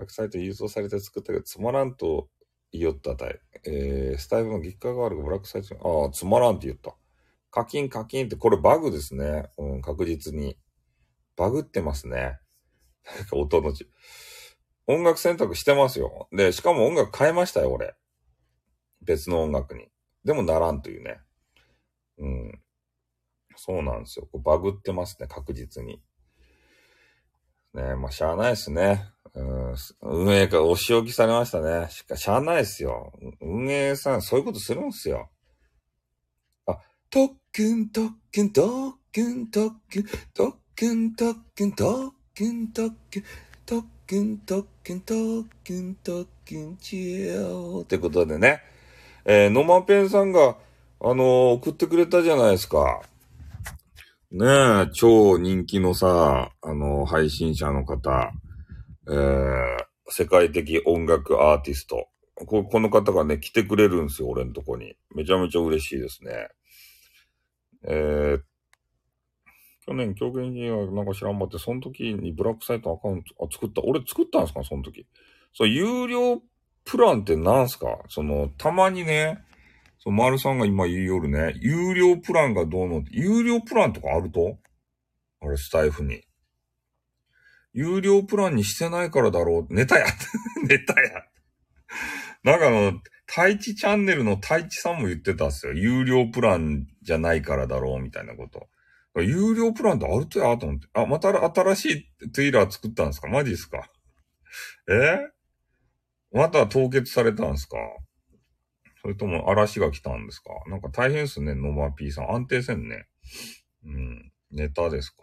ブラックサイト郵送されて作ったけど、つまらんと言いよったたい。えー、スタイフの激化があるブラックサイトああ、つまらんって言った。課金課金って、これバグですね。うん、確実に。バグってますね。音のち。音楽選択してますよ。で、しかも音楽変えましたよ、俺。別の音楽に。でもならんというね。うん。そうなんですよ。バグってますね、確実に。ねまあ、しゃあないですね。うん、運営がお仕置きされましたね。しかしゃあないですよ。運営さん、そういうことするんすよ。あ、特訓、特訓、特訓、特訓、特訓、特訓、特訓、特訓、特訓、特訓、特訓、特訓、ちよってことでね。えー、ノマペンさんが、あのー、送ってくれたじゃないですか。ねえ、超人気のさ、あのー、配信者の方、えー、世界的音楽アーティスト。ここの方がね、来てくれるんですよ、俺のとこに。めちゃめちゃ嬉しいですね。えー、去年、狂言人はなんか知らんばって、その時にブラックサイトアカウント、あ、作った。俺作ったんですか？その時。そう、有料プランって何すか？その、たまにね、そう、丸さんが今言うよるね、有料プランがどうのって、有料プランとかあると？あれ、スタイフに。有料プランにしてないからだろう。ネタや。ネタや。なんかあの、太一チャンネルの太一さんも言ってたっすよ。有料プランじゃないからだろう、みたいなこと。有料プランってあるとやと思って。あ、また新しいトゥイラー作ったんですか？マジっすか？え？また凍結されたんですか？それとも嵐が来たんですか？なんか大変っすね、ノマピーさん。安定せんね。うん。ネタですか？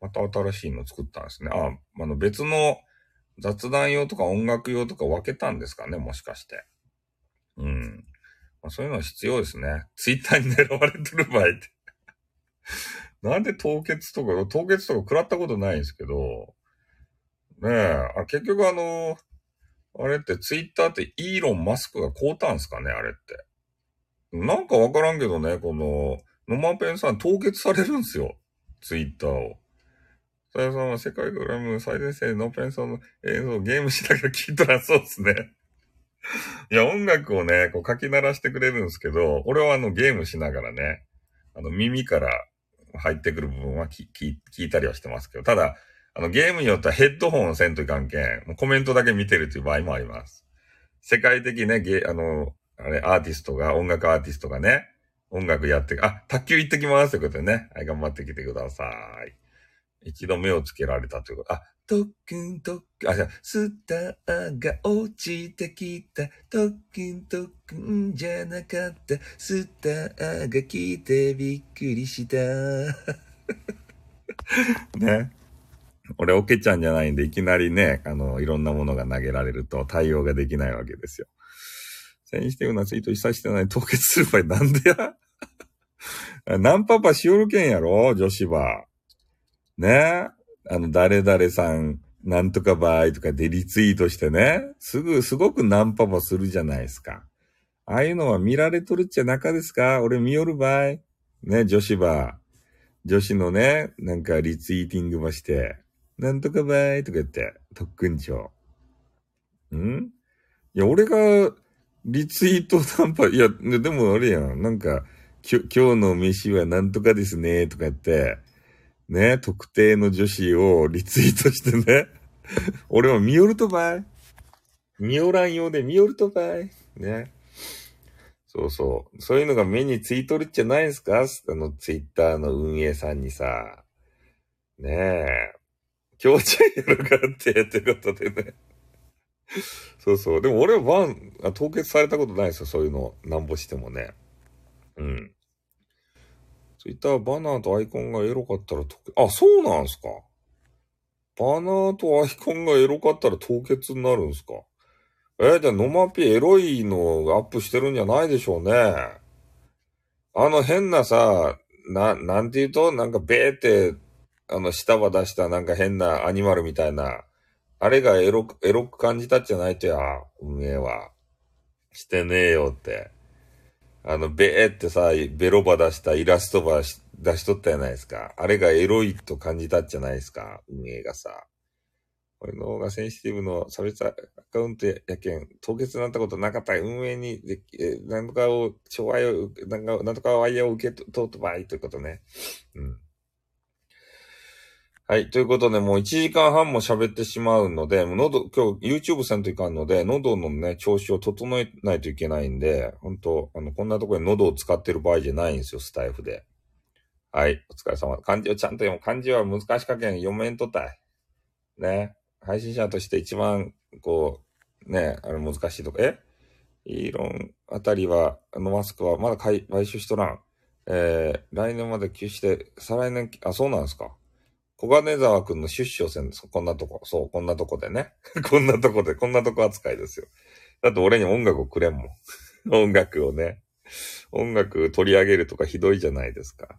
また新しいの作ったんですね。あ、あの別の雑談用とか音楽用とか分けたんですかね、もしかして。うん。まあ、そういうのは必要ですね。ツイッターに狙われてる場合って。なんで凍結とか、凍結とか食らったことないんですけど、ねえ、あ結局あの、あれってツイッターってイーロン・マスクが買うたんすかねあれって。なんかわからんけどね、この、ノマペンさん凍結されるんすよ。ツイッターを。さやさんは世界グラム最前線ノペンさんの映像をゲームしながら聞いたらそうですね。いや、音楽をね、こう書き鳴らしてくれるんですけど、俺はあのゲームしながらね、あの耳から入ってくる部分は聞いたりはしてますけど、ただ、あの、ゲームによってはヘッドホンをせんといかんけん、もうコメントだけ見てるという場合もあります。世界的ね、ゲ、あの、あれ、アーティストが、音楽アーティストがね、音楽やって、あ、卓球行ってきますということでね、はい、頑張ってきてください。一度目をつけられたということ。あ、特訓特訓、あ、じゃスターが落ちてきた。特訓特訓じゃなかった。スターが来てびっくりした。ね。俺、オケちゃんじゃないんで、いきなりね、あの、いろんなものが投げられると対応ができないわけですよ。センシティブなツイート一切してない凍結する場合なんでや？ナンパパしおるけんやろ女子は。ねあの、誰々さん、なんとか場合とかでリツイートしてね、すぐ、すごくナンパパするじゃないですか。ああいうのは見られとるっちゃ中ですか？俺見よる場合。ね、女子ば。女子のね、なんかリツイーティングばして、なんとかばーいとか言って、特訓長。ん？いや、俺がリツイートナンパ、いや、でもあれやん。なんか、今日の飯はなんとかですね、とか言って、ね、特定の女子をリツイートしてね、俺は見よるとばい。見よらんようで見よるとかい。ね。そうそう。そういうのが目についとるっちゃないですか？あの、ツイッターの運営さんにさ。ねえ。今日ちゃんやるかって、ってことでね。そうそう。でも俺はバン、凍結されたことないですよ。そういうの、なんぼしてもね。うん。ツイッターバナーとアイコンがエロかったら凍結、あ、そうなんすか？バナーとアイコンがエロかったら凍結になるんすか？えー、じゃあノマピエロいのアップしてるんじゃないでしょうね。あの変なさ、な、なんて言うと、なんかベーって、あの、下は出したなんか変なアニマルみたいな、あれがエロく、エロく感じたっじゃないとや、運営は。してねえよって。あの、べーってさ、ベロバ出したイラストば出しとったじゃないですか。あれがエロいと感じたじゃないですか。運営がさ。俺の方がセンシティブの差別アカウントやけん、凍結になったことなかった運営に、で、え、なんとかを、障害を、なんか、ワイヤーを受け取った場合ということね。うん。はい。ということで、もう1時間半も喋ってしまうので、もう喉、今日 YouTube せんといかんので、喉のね、調子を整えないといけないんで、本当あの、こんなところで喉を使ってる場合じゃないんですよ、スタイフで。はい。お疲れ様。漢字をちゃんと読む。漢字は難しかけん読めんとったい。ね。配信者として一番、こう、ね、あれ難しいとか、え？イーロンあたりは、あのマスクはまだ買い、買収しとらん。えー、来年まで休止して、再来年、あ、そうなんですか。小金沢くんの出生戦です。こんなとこ。そう、こんなとこでね。こんなとこで、こんなとこ扱いですよ。だって俺に音楽をくれんもん。音楽をね。音楽取り上げるとかひどいじゃないですか。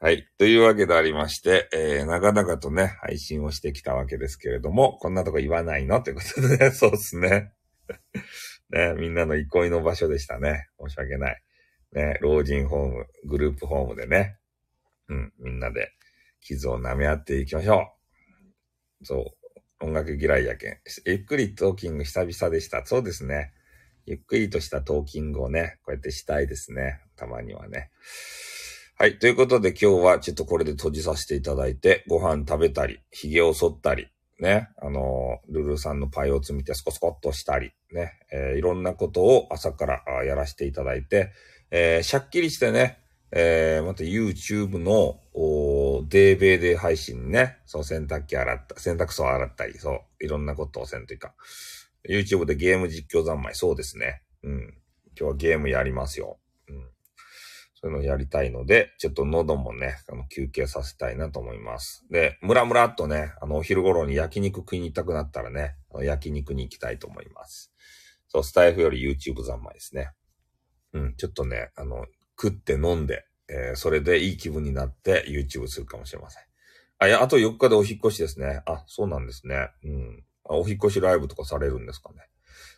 はい。というわけでありまして、えー、長々とね、配信をしてきたわけですけれども、こんなとこ言わないの？ということでね、そうですね。ね、みんなの憩いの場所でしたね。申し訳ない。ね、老人ホーム、グループホームでね。うん、みんなで傷を舐め合っていきましょう。そう。音楽嫌いやけん。ゆっくりトーキング久々でした。そうですね。ゆっくりとしたトーキングをね、こうやってしたいですね。たまにはね。はい。ということで今日はちょっとこれで閉じさせていただいて、ご飯食べたり、髭を剃ったり、ね、あの、ルルさんのパイオツ見てスコスコっとしたり、ね、えー、いろんなことを朝からやらせていただいて、えー、しゃっきりしてね、えー、また YouTube の、おーデーベーデー配信ね。そう、洗濯機洗った、洗濯槽洗ったり、そう、いろんなことをせんというか。YouTube でゲーム実況三昧、そうですね。うん。今日はゲームやりますよ。うん。そういうのやりたいので、ちょっと喉もね、あの、休憩させたいなと思います。で、ムラムラっとね、あの、お昼頃に焼肉食いに行きたくなったらね、あの焼肉に行きたいと思います。そう、スタイフより YouTube 三昧ですね。うん、ちょっとね、あの、食って飲んで、えー、それでいい気分になって YouTube するかもしれません。あ、いや、あと4日でお引越しですね。あ、そうなんですね。うん。お引越しライブとかされるんですかね。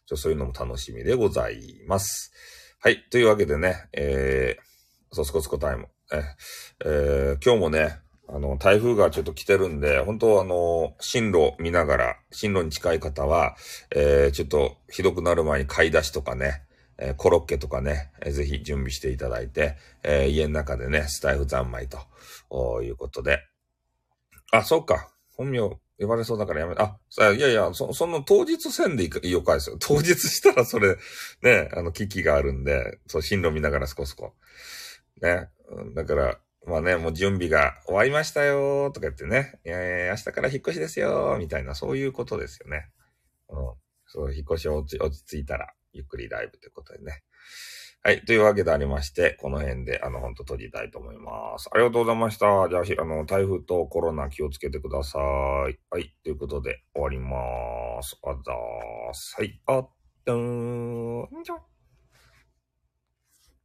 ちょそういうのも楽しみでございます。はい。というわけでね、えー、そう、スコスコタイム。え、えー、今日もね、あの、台風がちょっと来てるんで、本当あの、進路見ながら、進路に近い方は、えー、ちょっとひどくなる前に買い出しとかね、え、コロッケとかね、えー、ぜひ準備していただいて、えー、家の中でね、スタイフ三昧ということで。あ、そうか。本名呼ばれそうだからやめ、あ、いやいや、そ、その当日せんでいいよかですよ。当日したらそれ、ね、あの、危機があるんで、そう、進路見ながらすこすこ。ね。だから、まあね、もう準備が終わりましたよとか言ってね、いやいや、明日から引っ越しですよみたいな、そういうことですよね。うん。そう、引っ越し落ち、落ち着いたら。ゆっくりライブということでね。はい。というわけでありまして、この辺で、あの、ほんと閉じたいと思います。ありがとうございました。じゃあ、あの、台風とコロナ気をつけてください。はい。ということで、終わります。あざーす。はい。あっ、たーん。